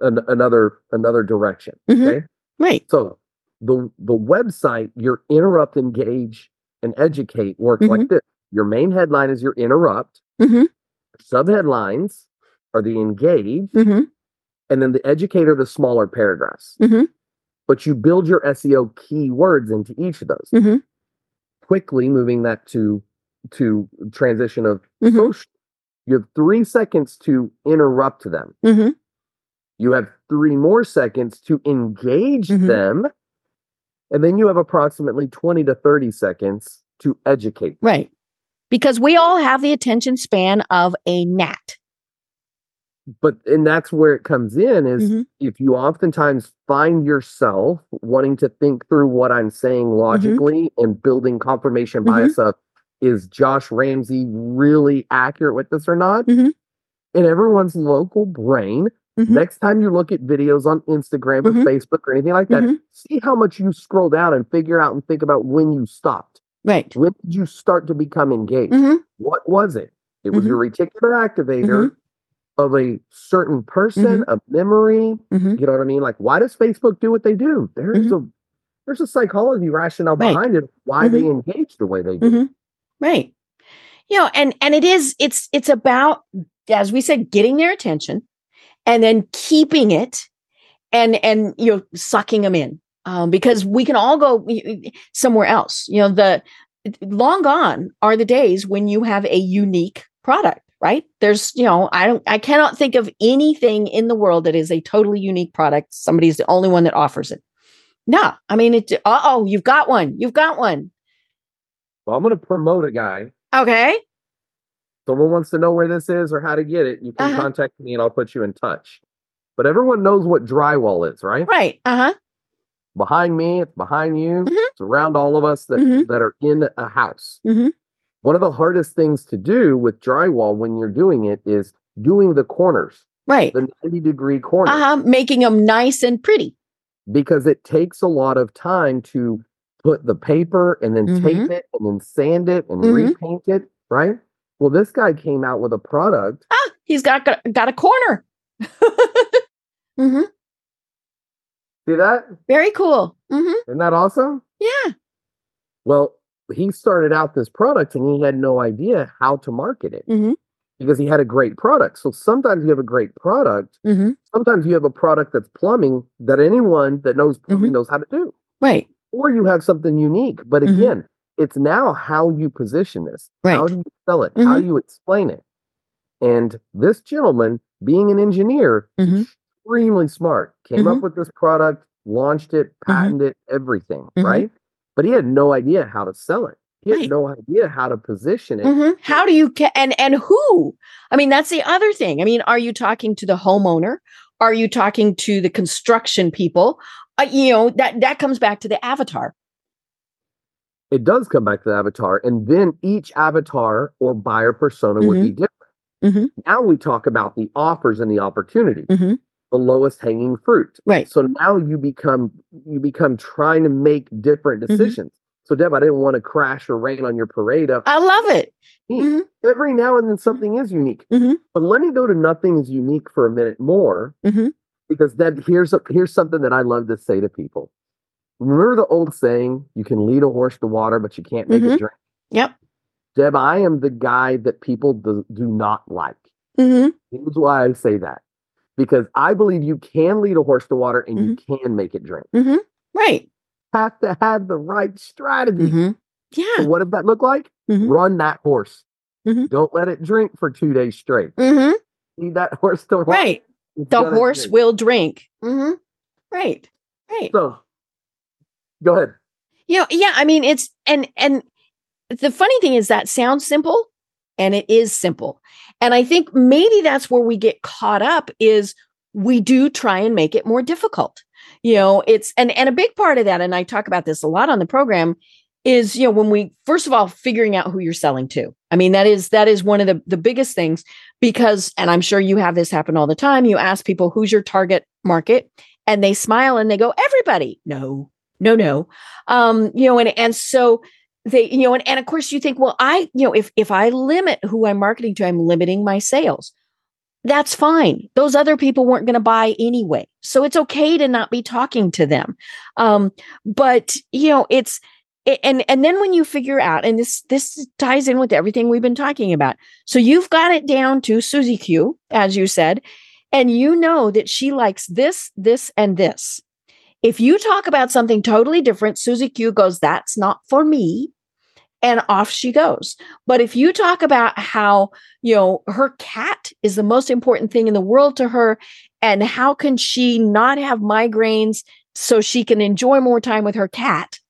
an- another another direction. Mhm. Okay. Right. So the the website, your interrupt, engage, and educate works like this. Your main headline is your interrupt. Subheadlines are the engage, Mhm. and then the educator, the smaller paragraphs. Mhm. But you build your SEO keywords into each of those. Mhm. Quickly moving that to to transition of Mhm. social. You have three seconds to interrupt them. Mhm. You have three more seconds to engage Mhm. them. And then you have approximately 20 to 30 seconds to educate. them. Right. Because we all have the attention span of a gnat. But and that's where it comes in is Mhm. if you oftentimes find yourself wanting to think through what I'm saying Mm-hmm. logically and building confirmation bias of is Josh Ramsey really accurate with this or not? Mhm. In everyone's local brain, Mhm. next time you look at videos on Instagram or Mhm. Facebook or anything like that, Mhm. see how much you scroll down and figure out and think about when you stopped. Right. When did you start to become engaged? Mhm. What was it? It was Mhm. your reticular activator Mhm. of a certain person, a memory. Mhm. You know what I mean? Like, why does Facebook do what they do? There's a there's a psychology rationale Mm-hmm. Right. behind it. Why they engage the way they do. Right. You know, and and it is it's it's about as we said getting their attention and then keeping it and and you know sucking them in. Um, because we can all go somewhere else. You know, the long gone are the days when you have a unique product, right? There's, you know, I don't I cannot think of anything in the world that is a totally unique product. Somebody's the only one that offers it. No, I mean it uh-oh, you've got one. You've got one. Well, I'm going to promote a guy. Okay. Someone wants to know where this is or how to get it. You can Uh-huh. contact me and I'll put you in touch. But everyone knows what drywall is, right? Right. Uh-huh. Behind me, it's behind you, Mhm. it's around all of us that, Mhm. that are in a house. Mhm. One of the hardest things to do with drywall when you're doing it is doing the corners, Right. the 90 degree corners. Uh-huh. Making them nice and pretty. because it takes a lot of time to put the paper and then Mhm. tape it and then sand it and Mhm. repaint it, right? Well, this guy came out with a product. Ah, he's got got, got a corner. hmm See that? Very cool. hmm Isn't that awesome? Yeah. Well, he started out this product and he had no idea how to market it Mhm. because he had a great product. So sometimes you have a great product, hmm sometimes you have a product that's plumbing that anyone that knows plumbing Mm-hmm. knows how to do. Right. or you have something unique. But Mhm. again, it's now how you position this. Right. How do you sell it? How do you explain it? And this gentleman, being an engineer. Extremely smart, came up with this product, launched it, patented it, everything, Mhm. right? But he had no idea how to sell it. He had Right. no idea how to position it. hmm How do you ca- and and who? I mean, that's the other thing. I mean, are you talking to the homeowner? Are you talking to the construction people? Uh, you know that that comes back to the avatar. It does come back to the avatar. And then each avatar or buyer persona would be different. Mhm. Now we talk about the offers and the opportunity. The lowest hanging fruit. Right. So now you become you become trying to make different Mm-hmm. decisions. So Deb, I didn't want to crash or rain on your parade of I love it. unique. Mhm. every now and then something is unique. Mhm. But let me go to nothing is unique for a minute more Mhm. because Deb, here's a, here's something that I love to say to people. Remember the old saying, you can lead a horse to water, but you can't make it drink. Yep. Deb, I am the guy that people do, do not like. hmm Here's why I say that. Because I believe you can lead a horse to water and you Mm-hmm. can make it drink. Right. Have to have the right strategy. hmm Yeah. So what does that look like? Mhm. Run that horse. Mhm. Don't let it drink for two days straight. Mhm. Feed that horse to Right. The horse will drink. Right. Right. So go ahead. you know yeah i mean it's and and the funny thing is that sounds simple and it is simple and i think maybe that's where we get caught up is we do try and make it more difficult. You know it's and and a big part of that and i talk about this a lot on the program is you know when we first of all figuring out who you're selling to. I mean that is that is one of the the biggest things because and i'm sure you have this happen all the time you ask people who's your target market? And they smile and they go everybody. No no no. Um you know and and so they you know and, and of course you think well i you know if if i limit who i'm marketing to i'm limiting my sales. That's fine. Those other people weren't going to buy anyway. So it's okay to not be talking to them. Um but you know it's it- and and then when you figure out and this this ties in with everything we've been talking about. So you've got it down to susie q as you said and you know that she likes this this and this if you talk about something totally different, Susie Q goes, That's not for me. And off she goes. But if you talk about how, you know, her cat is the most important thing in the world to her, and how can she not have migraines so she can enjoy more time with her cat,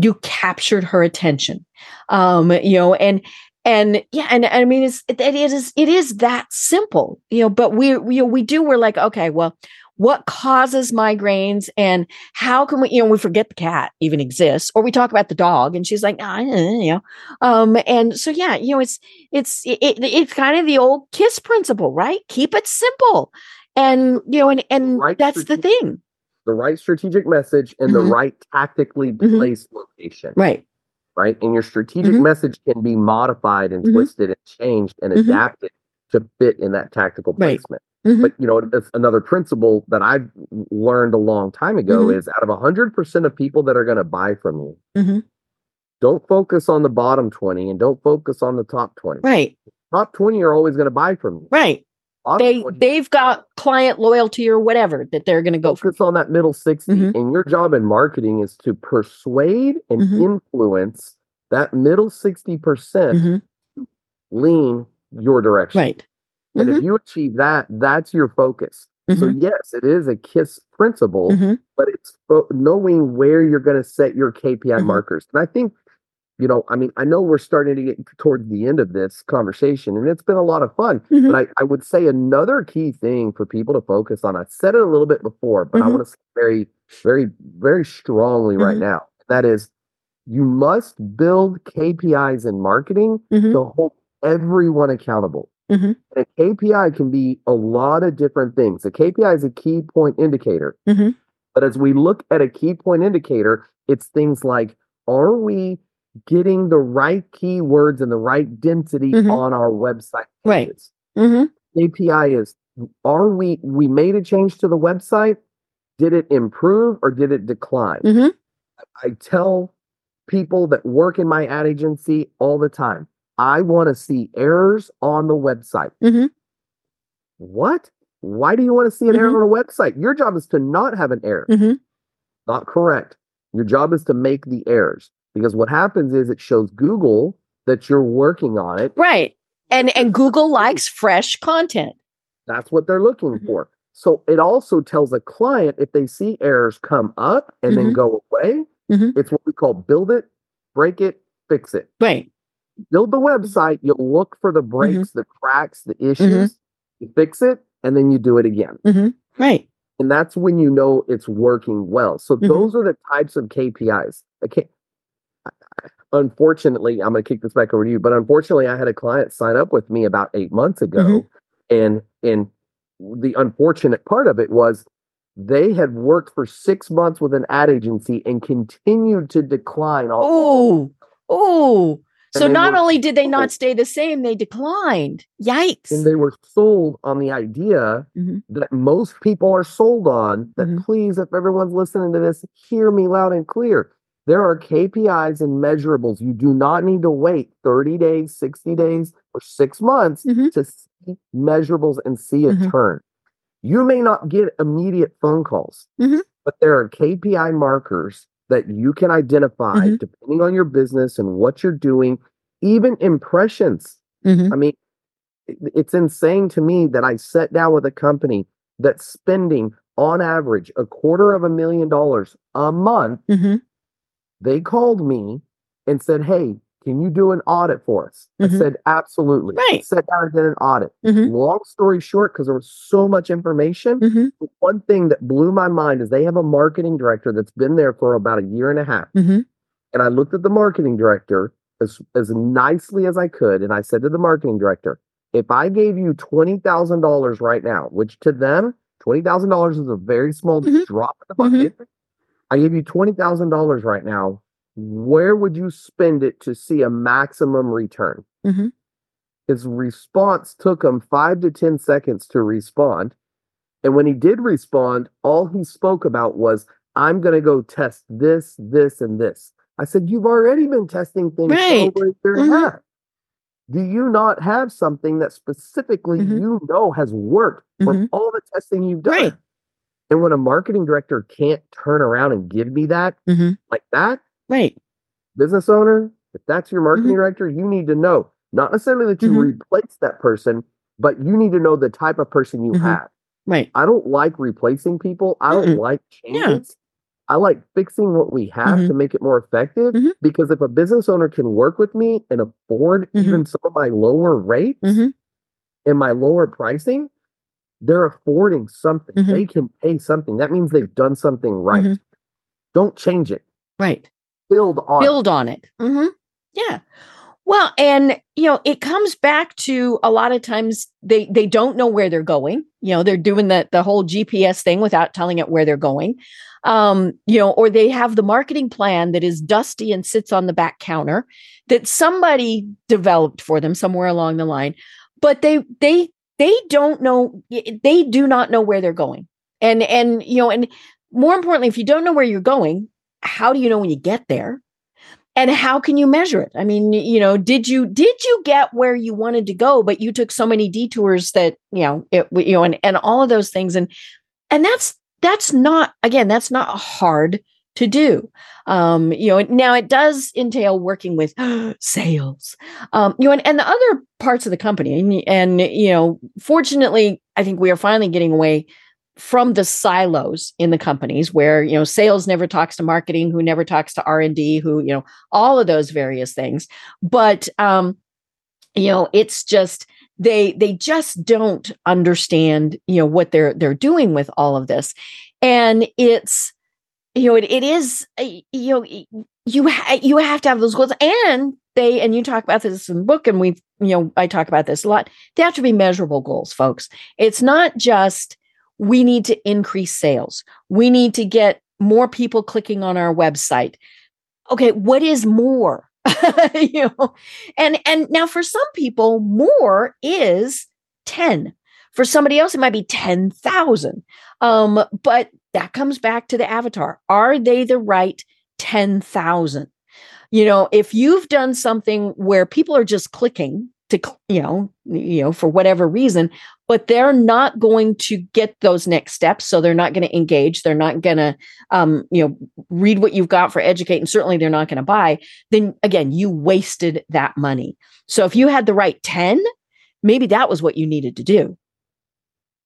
you captured her attention. Um, you know, and and yeah, and I mean, it's it, it is it is that simple, you know. But we we we do we're like, okay, well, what causes migraines and how can we you know we forget the cat even exists or we talk about the dog and she's like ah, you know um and so yeah you know it's it's it, it's kind of the old kiss principle right keep it simple and you know and and Right that's the thing The right strategic message and the Mhm. right tactically Mhm. placed location. right right? And your strategic Mhm. message can be modified and Mhm. twisted and changed and Mhm. adapted to fit in that tactical Right. Mhm. But you know, another principle that I've learned a long time ago Mhm. is out of 100% of people that are going to buy from you, Mhm. don't focus on the bottom 20 and don't focus on the top 20. right Top 20 are always going to buy from you. right Bottom they 20 they've got client loyalty or whatever that they're going to go for focus on that middle 60 Mhm. and your job in marketing is to persuade and Mhm. influence that middle 60% Mhm. lean your direction right and Mhm. if you achieve that that's your focus so Mhm. yes it is a kiss principle Mhm. but it's fo- knowing where you're going to set your kpi Mhm. markers and i think you know i mean i know we're starting to get towards the end of this conversation and it's been a lot of fun but I, I would say another key thing for people to focus on, I said it a little bit before, but I Mhm. want to say very, very, very strongly right now. That is, you must build KPIs in marketing to hold everyone accountable. Mhm. And a KPI can be a lot of different things. A KPI is a key point indicator. Mhm. But as we look at a key point indicator, it's things like are we getting the right keywords and the right density Mhm. on our website Right. pages? Mhm. KPI is are we we made a change to the website? Did it improve or did it decline? Mhm. I tell people that work in my ad agency all the time. I want to see errors on the website. Mhm. What? Why do you want to see an error on a website? Your job is to not have an error. Mhm. Not correct. Your job is to make the errors because what happens is it shows Google that you're working on it. Right. And and Google likes fresh content. That's what they're looking Mhm. for. So it also tells a client if they see errors come up and then Mhm. go away, Mhm. it's what we call build it, break it, fix it. Right. Build the mm-hmm. website, you'll look for the Mm-hmm. breaks, the cracks, the mm-hmm. issues, you fix it, and then you do it again. Mm-hmm. Right. And that's when you know it's working well. So those are the types of KPIs. Okay. Unfortunately, I'm going to kick this back over to you, but unfortunately, I had a client sign up with me about eight months ago, and and the unfortunate part of it was they had worked for six months with an ad agency and continued to decline. All Oh. Oh. So not were only did they not stay the same, they declined. Yikes. and they were sold on the idea Mhm. that most people are sold on that Mhm. please if everyone's listening to this hear me loud and clear there are KPIs and measurables you do not need to wait 30 days 60 days or 6 months Mhm. to see measurables and see it Mhm. turn you may not get immediate phone calls Mhm. but there are KPI markers that you can identify Mhm. depending on your business and what you're doing, even impressions. Mhm. I mean, it's insane to me that I sat down with a company that's spending on average a quarter of a million dollars a month. Mhm. They called me and said, Hey, can you do an audit for us? Mhm. I said, Absolutely. Right. Sat down and did an audit. Mhm. Long story short, because there was so much information, Mhm. one thing that blew my mind is they have a marketing director that's been there for about a year and a half. Mhm. And I looked at the marketing director as, as nicely as I could. And I said to the marketing director, if I gave you $20,000 right now, which to them, $20,000 is a very small Mhm. drop in the Mhm. bucket. I give you $20,000 right now. Where would you spend it to see a maximum return? Mhm. His response took him five to 10 seconds to respond. And when he did respond, all he spoke about was, I'm going to go test this, this, and this. I said, You've already been testing things Right. over a year and a Mhm. half. Do you not have something that specifically Mhm. you know has worked from Mhm. all the testing you've done? Right. And when a marketing director can't turn around and give me that Mhm. like that, Right. business owner, if that's your marketing Mhm. director, you need to know not necessarily that you Mhm. replace that person, but you need to know the type of person you Mhm. have. Right. I don't like replacing people. I don't like Yeah. changes. I like fixing what we have Mhm. to make it more effective Mhm. because if a business owner can work with me and afford even some of my lower rates and my lower pricing, they're affording something. They can pay something. That means they've done something right. Don't change it. Right. Build on it. build on it. hmm Yeah. Well, and you know, it comes back to a lot of times they they don't know where they're going. You know, they're doing the the whole GPS thing without telling it where they're going. Um, you know, or they have the marketing plan that is dusty and sits on the back counter that somebody developed for them somewhere along the line, but they they they don't know they do not know where they're going. And and you know, and more importantly, if you don't know where you're going, how do you know when you get there? and how can you measure it? I mean you know did you did you get where you wanted to go but you took so many detours that you know it you know and, and all of those things. And and that's that's not again that's not hard to do. Um you know now it does entail working with sales. Um you know and, and the other parts of the company and, and you know fortunately i think we are finally getting away from the silos in the companies where you know sales never talks to marketing who never talks to r&d who you know all of those various things. But um you know it's just they they just don't understand you know what they're they're doing with all of this. And it's you know it, it is uh, you know you ha- you have to have those goals. And they and you talk about this in the book and we've you know i talk about this a lot. They have to be measurable goals folks. It's not just we need to increase sales. We need to get more people clicking on our website. Okay, what is more? you know, and and now for some people, more is 10. For somebody else, it might be 10,000. Um, but that comes back to the avatar. Are they the right 10,000? You know, if you've done something where people are just clicking to you know you know for whatever reason but they're not going to get those next steps so they're not going to engage they're not going to um you know read what you've got for educate and certainly they're not going to buy then again you wasted that money so if you had the right 10 maybe that was what you needed to do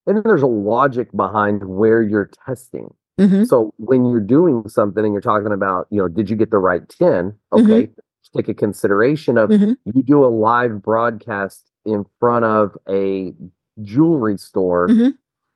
And there's a logic behind where you're testing. Mhm. So when you're doing something and you're talking about, you know, did you get the right 10? Mhm. Okay. Let's take a consideration of Mhm. you do a live broadcast in front of a jewelry store Mhm.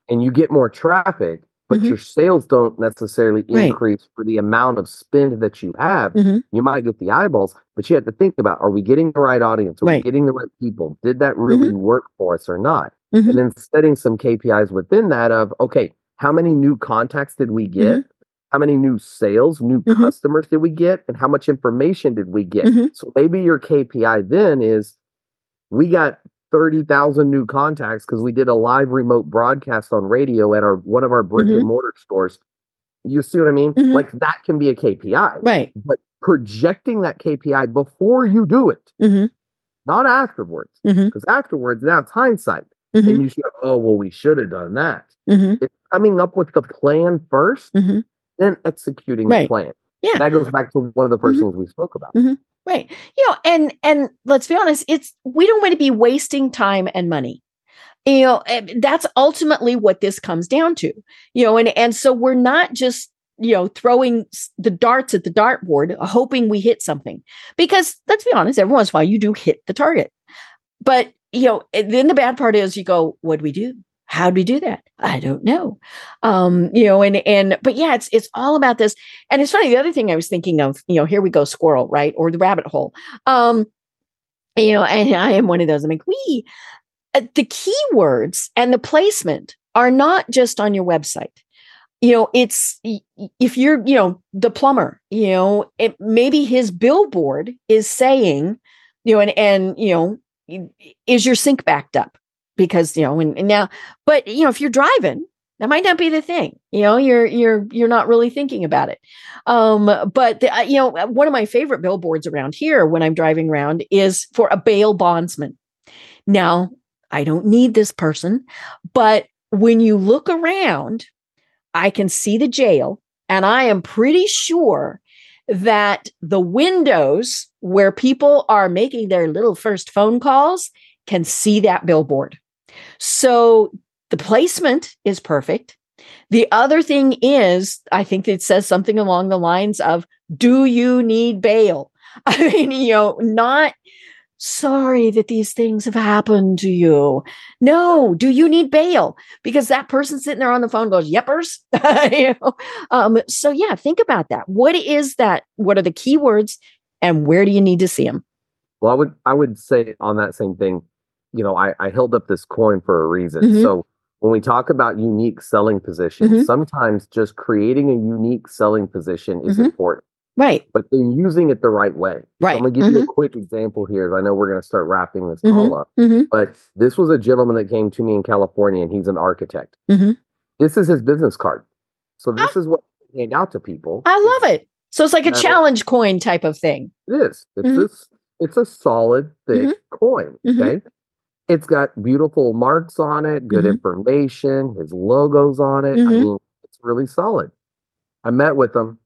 and you get more traffic, but Mhm. your sales don't necessarily Right. increase for the amount of spend that you have. Mhm. You might get the eyeballs, but you have to think about are we getting the right audience? Are we getting the right people? Did that really work for us or not? Mhm. And then setting some KPIs within that of okay, how many new contacts did we get? How many new sales, new Mhm. customers did we get? And how much information did we get? Mhm. So maybe your KPI then is we got 30,000 new contacts because we did a live remote broadcast on radio at our one of our brick Mhm. and mortar stores. You see what I mean? Mhm. Like that can be a KPI. right But projecting that KPI before you do it, Mhm. not afterwards. Because afterwards, now it's hindsight. Mhm. And you should, oh, well, we should have done that. Mhm. It's coming up with the plan 1st Mhm. then executing Right. the plan. Yeah. That goes back to one of the 1st Mhm. things we spoke about. Right. You know, and and let's be honest, it's we don't want to be wasting time and money. You know, that's ultimately what this comes down to. You know, and and so we're not just you know throwing the darts at the dartboard uh, hoping we hit something because let's be honest every once in a while you do hit the target but you know then the bad part is you go what do we do how do we do that? I don't know. Um you know and and but yeah it's it's all about this. And it's funny the other thing i was thinking of you know here we go squirrel right or the rabbit hole. Um you know and i am one of those i'm like we uh, the keywords and the placement are not just on your website. You know it's if you're you know the plumber you know it maybe his billboard is saying you know and and you know is your sink backed up because you know and now but you know if you're driving that might not be the thing you know you're you're you're not really thinking about it. Um but the, uh, you know one of my favorite billboards around here when i'm driving around is for a bail bondsman. Now i don't need this person but when you look around i can see the jail and i am pretty sure that the windows where people are making their little first phone calls can see that billboard so the placement is perfect. The other thing is, I think it says something along the lines of, Do you need bail? I mean, you know, not sorry that these things have happened to you. No, do you need bail? Because that person sitting there on the phone goes, Yepers. you know? um, so, yeah, think about that. What is that? What are the keywords and where do you need to see them? Well, I would I would say on that same thing, you know, I, I held up this coin for a reason. Mhm. So when we talk about unique selling positions, Mhm. sometimes just creating a unique selling position is Mhm. important, Right, but then using it the right way. So right. I'm gonna give you a quick example here. I know we're gonna start wrapping this call up. Mhm, But this was a gentleman that came to me in California and he's an architect. This is his business card. So Ah. this is what I hand out to people. I love it. So it's like a challenge coin type of thing. It is. It's this. It's a solid, thick coin. Okay. It's got beautiful marks on it, good Mhm. information. His logos on it. I Mhm. mean, it's really solid. I met with him,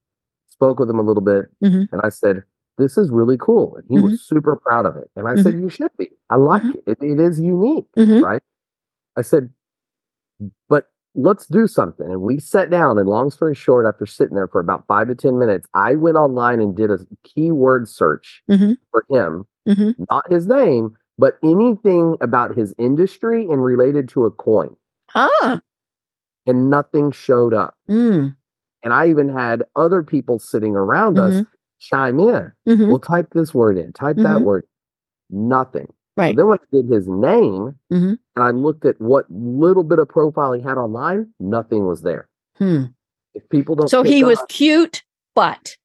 spoke with him a little bit, Mhm. and I said, "This is really cool." And he was super proud of it. And I said, "You should be. I like Mhm. it. it. It is unique, right?" I said, "But let's do something." And we sat down. And long story short, after sitting there for about five to ten minutes, I went online and did a keyword search for him not his name, but anything about his industry and related to a coin. Ah. And nothing showed up. Mm. And I even had other people sitting around us chime in. Mhm. Well, type this word in, type that Mhm. word. Nothing. Right. then when I did his name Mhm. and I looked at what little bit of profile he had online, nothing was there. Hmm. If people don't So he was up- cute, but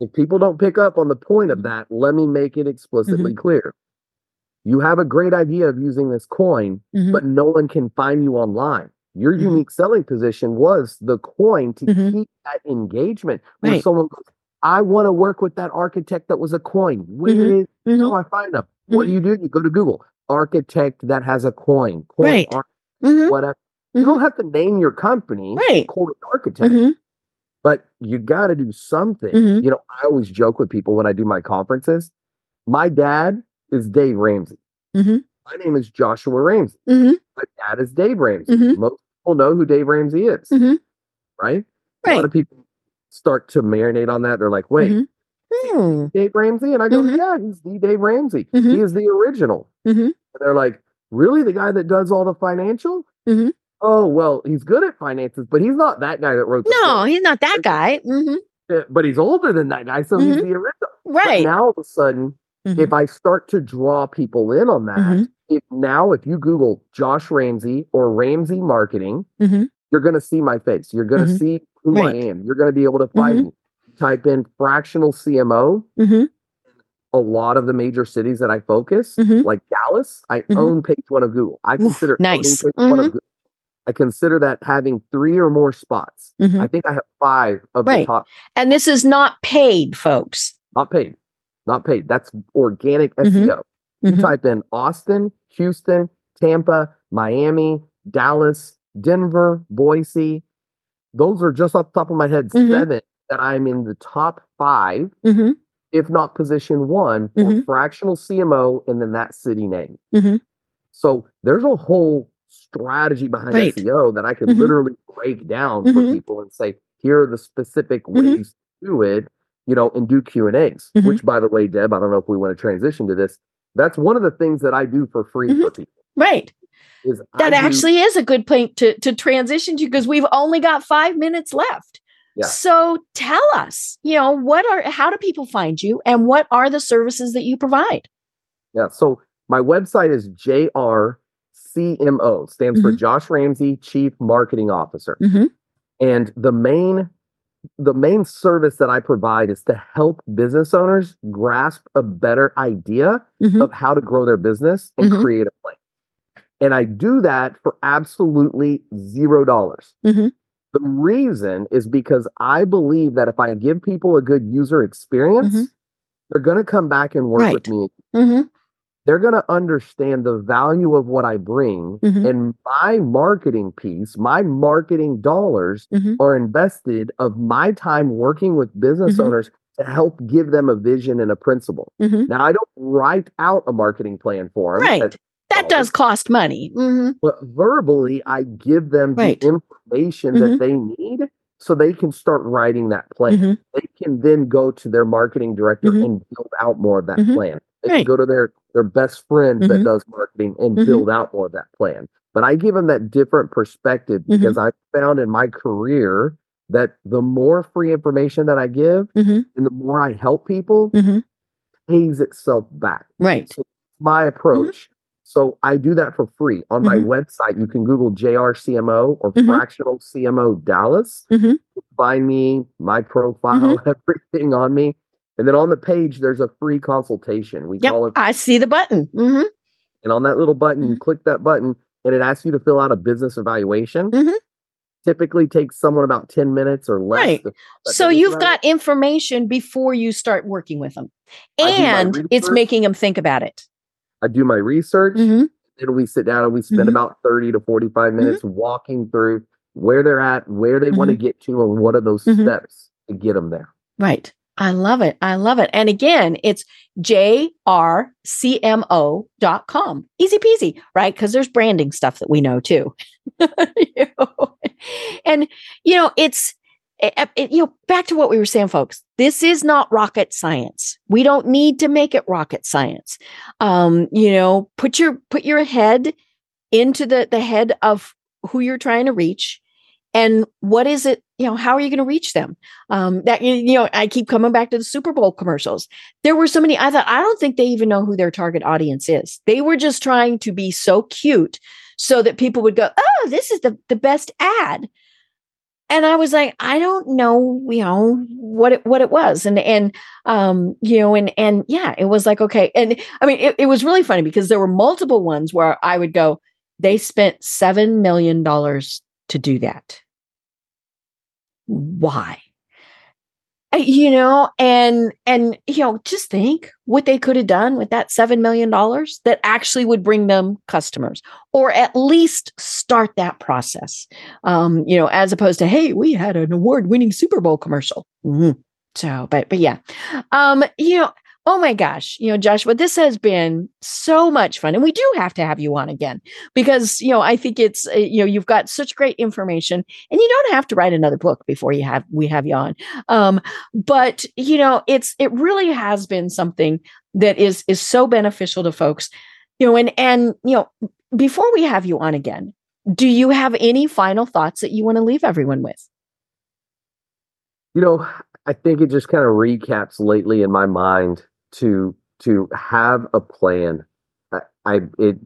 if people don't pick up on the point of Mhm. that, let me make it explicitly clear. You have a great idea of using this coin, Mhm. but no one can find you online. Your Mhm. unique selling position was the coin to Mhm. keep that engagement Right. someone goes, I want to work with that architect that was a coin. Where Mhm. is how do I find them? What do you do? You go to Google, architect that has a coin, coin Right. whatever. You don't have to name your company, Right. Architect but you got to do something. Mhm. You know, I always joke with people when I do my conferences. My dad is Dave Ramsey. Mhm. My name is Joshua Ramsey. Mhm. My dad is Dave Ramsey. Mhm. Most people know who Dave Ramsey is, Mhm. right? A lot of people start to marinate on that. They're like, wait, Mhm. Hmm. Dave Ramsey? And I go, Mhm. yeah, he's the Dave Ramsey. He is the original. And they're like, really? The guy that does all the financial? Oh, well, he's good at finances, but he's not that guy that wrote the No, he's not that guy. But he's older than that guy, so he's the original. But Right. now all of a sudden, Mhm. if I start to draw people in on that, Mhm. if now if you Google Josh Ramsey or Ramsey Marketing, Mhm. you're going to see my face. You're going to Mhm. see who Right. I am. You're going to be able to find Mhm. me. Type in fractional CMO. Mhm. A lot of the major cities that I focus, like Dallas, I own page one of Google. I consider nice. page one of. Google. I consider that having three or more spots. I think I have five of the top And this is not paid, folks. Not paid. Not paid. That's organic Mhm. SEO. You Mhm. type in Austin, Houston, Tampa, Miami, Dallas, Denver, Boise. Those are just off the top of my head, Mhm. seven that I'm in the top 5 Mhm. if not position one, for Mhm. fractional CMO and then that city name. Mhm. So there's a whole strategy behind Right. SEO that I could literally break down for people and say, here are the specific ways to do it, you know, and do Q and A's. Mhm. Which, by the way, Deb, I don't know if we want to transition to this. That's one of the things that I do for free Mhm. for people. Right. Is That I do- actually is a good point to to transition to because we've only got five minutes left. Yeah. So tell us, you know, what are how do people find you and what are the services that you provide? Yeah. So my website is JRCMO, stands for Mhm. Josh Ramsey Chief Marketing Officer. Mhm. And the main the main service that I provide is to help business owners grasp a better idea Mhm. of how to grow their business and Mhm. create a plan. And I do that for absolutely zero dollars. Mhm. The reason is because I believe that if I give people a good user experience, Mhm. they're going to come back and work Right. with me Mhm. They're going to understand the value of what I bring. Mhm. And my marketing piece, my marketing dollars Mhm. are invested of my time working with business Mhm. owners to help give them a vision and a principle. Mhm. Now, I don't write out a marketing plan for them, Right. That does cost money. Mhm. but verbally, I give them Right. the information that they need so they can start writing that plan. They can then go to their marketing director and build out more of that plan. They Right. can go to their their best friend Mhm. that does marketing and Mhm. build out more of that plan. But I give them that different perspective Mhm. because I've found in my career that the more free information that I give Mhm. and the more I help people Mhm. pays itself back. Right. So my approach. So I do that for free on my Mhm. website. You can Google JRCMO or Mhm. Fractional CMO Dallas. Mhm. Find me, my profile, Mm-hmm. everything on me. And then on the page, there's a free consultation. We Yep. call it, I see the button. Mhm. and on that little button, you Mhm. click that button, and it asks you to fill out a business evaluation. Mhm. Typically takes someone about 10 minutes or less. Right. So you've got information before you start working with them. I do my And it's making them think about it. I do my research. Mhm. Then we sit down and we spend Mhm. about 30 to 45 minutes walking through where they're at, where they want to get to, and what are those steps to get them there. Right. I love it. I love it. And again, it's jrcmo.com. Easy peasy, right? Because there's branding stuff that we know too. And, you know, it's, it, it- you know, back to what we were saying, folks, this is not rocket science. We don't need to make it rocket science. Um, you know, put your, put your head into the, the head of who you're trying to reach and what is it, you know, how are you going to reach them? um that you know i keep coming back to the super bowl commercials. There were so many i thought i don't think they even know who their target audience is. They were just trying to be so cute so that people would go oh this is the the best ad. And i was like i don't know you know what it what it was. And and um you know and and yeah it was like okay and i mean it, it was really funny because there were multiple ones where i would go they spent seven million dollars to do that why? You know and and you know just think what they could have done with that 7 million dollars that actually would bring them customers or at least start that process. Um you know as opposed to hey we had an award winning super bowl commercial. Mhm. so but but yeah. Um you know oh my gosh you know joshua this has been so much fun and we do have to have you on again because you know i think it's uh, you know you've got such great information and you don't have to write another book before you have we have you on. Um but you know it's it really has been something that is is so beneficial to folks you know and and you know before we have you on again do you have any final thoughts that you want to leave everyone with? You know, I think it just kind of recaps lately in my mind to to have a plan. I, I it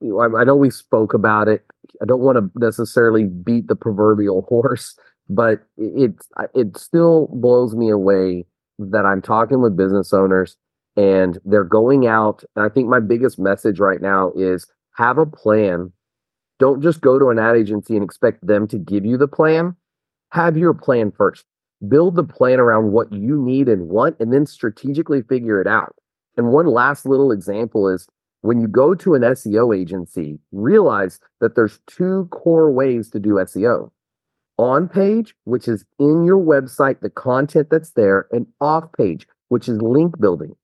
you know, I, I know we spoke about it. I don't want to necessarily beat the proverbial horse, but it it, it still blows me away that I'm talking with business owners and they're going out. And I think my biggest message right now is have a plan. Don't just go to an ad agency and expect them to give you the plan. Have your plan first. Build the plan around what you need and want, and then strategically figure it out. And one last little example is when you go to an SEO agency, realize that there's two core ways to do SEO. on page, which is in your website, the content that's there, and off page, which is link building.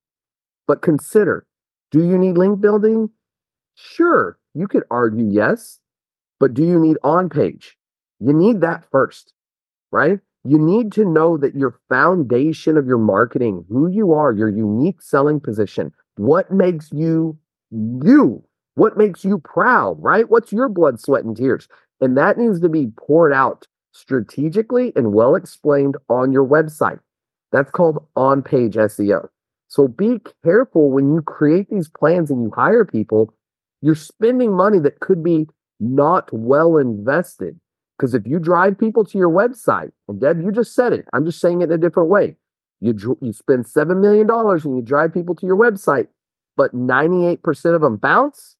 But consider do you need link building? Sure, you could argue yes, but do you need on page? You need that first, right? You need to know that your foundation of your marketing, who you are, your unique selling position, what makes you you, what makes you proud, right? What's your blood, sweat, and tears? And that needs to be poured out strategically and well explained on your website. That's called on page SEO. So be careful when you create these plans and you hire people, you're spending money that could be not well invested. Because if you drive people to your website, and Deb, you just said it, I'm just saying it in a different way. You, you spend $7 million and you drive people to your website, but 98% of them bounce.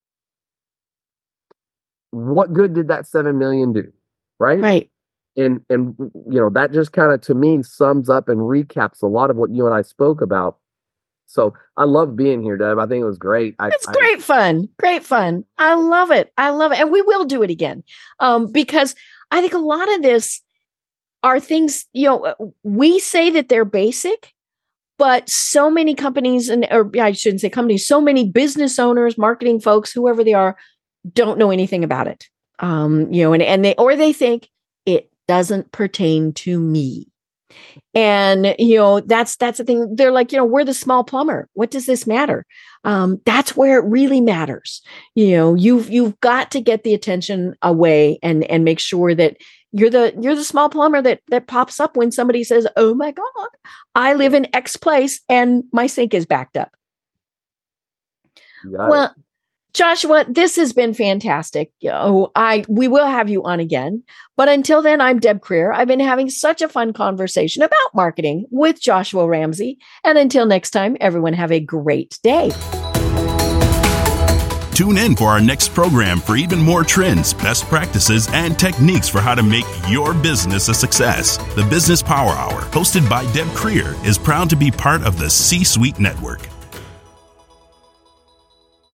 What good did that 7 million do? Right? Right and and you know that just kind of to me sums up and recaps a lot of what you and I spoke about. So I love being here, Deb. I think it was great. I, it's great I, fun, great fun. I love it. I love it, and we will do it again um, because I think a lot of this are things you know uh, we say that they're basic, but so many companies and or I shouldn't say companies, so many business owners, marketing folks, whoever they are, don't know anything about it. Um, you know, and and they or they think it doesn't pertain to me. And you know that's that's the thing. They're like, you know, we're the small plumber. What does this matter? Um, that's where it really matters. You know, you've you've got to get the attention away and and make sure that you're the you're the small plumber that that pops up when somebody says, "Oh my God, I live in X place and my sink is backed up." Well, it. Joshua, this has been fantastic. Know, I we will have you on again. But until then, I'm Deb Krier. I've been having such a fun conversation about marketing with Joshua Ramsey. And until next time, everyone have a great day. Tune in for our next program for even more trends, best practices, and techniques for how to make your business a success. The Business Power Hour, hosted by Deb Krier, is proud to be part of the C Suite Network.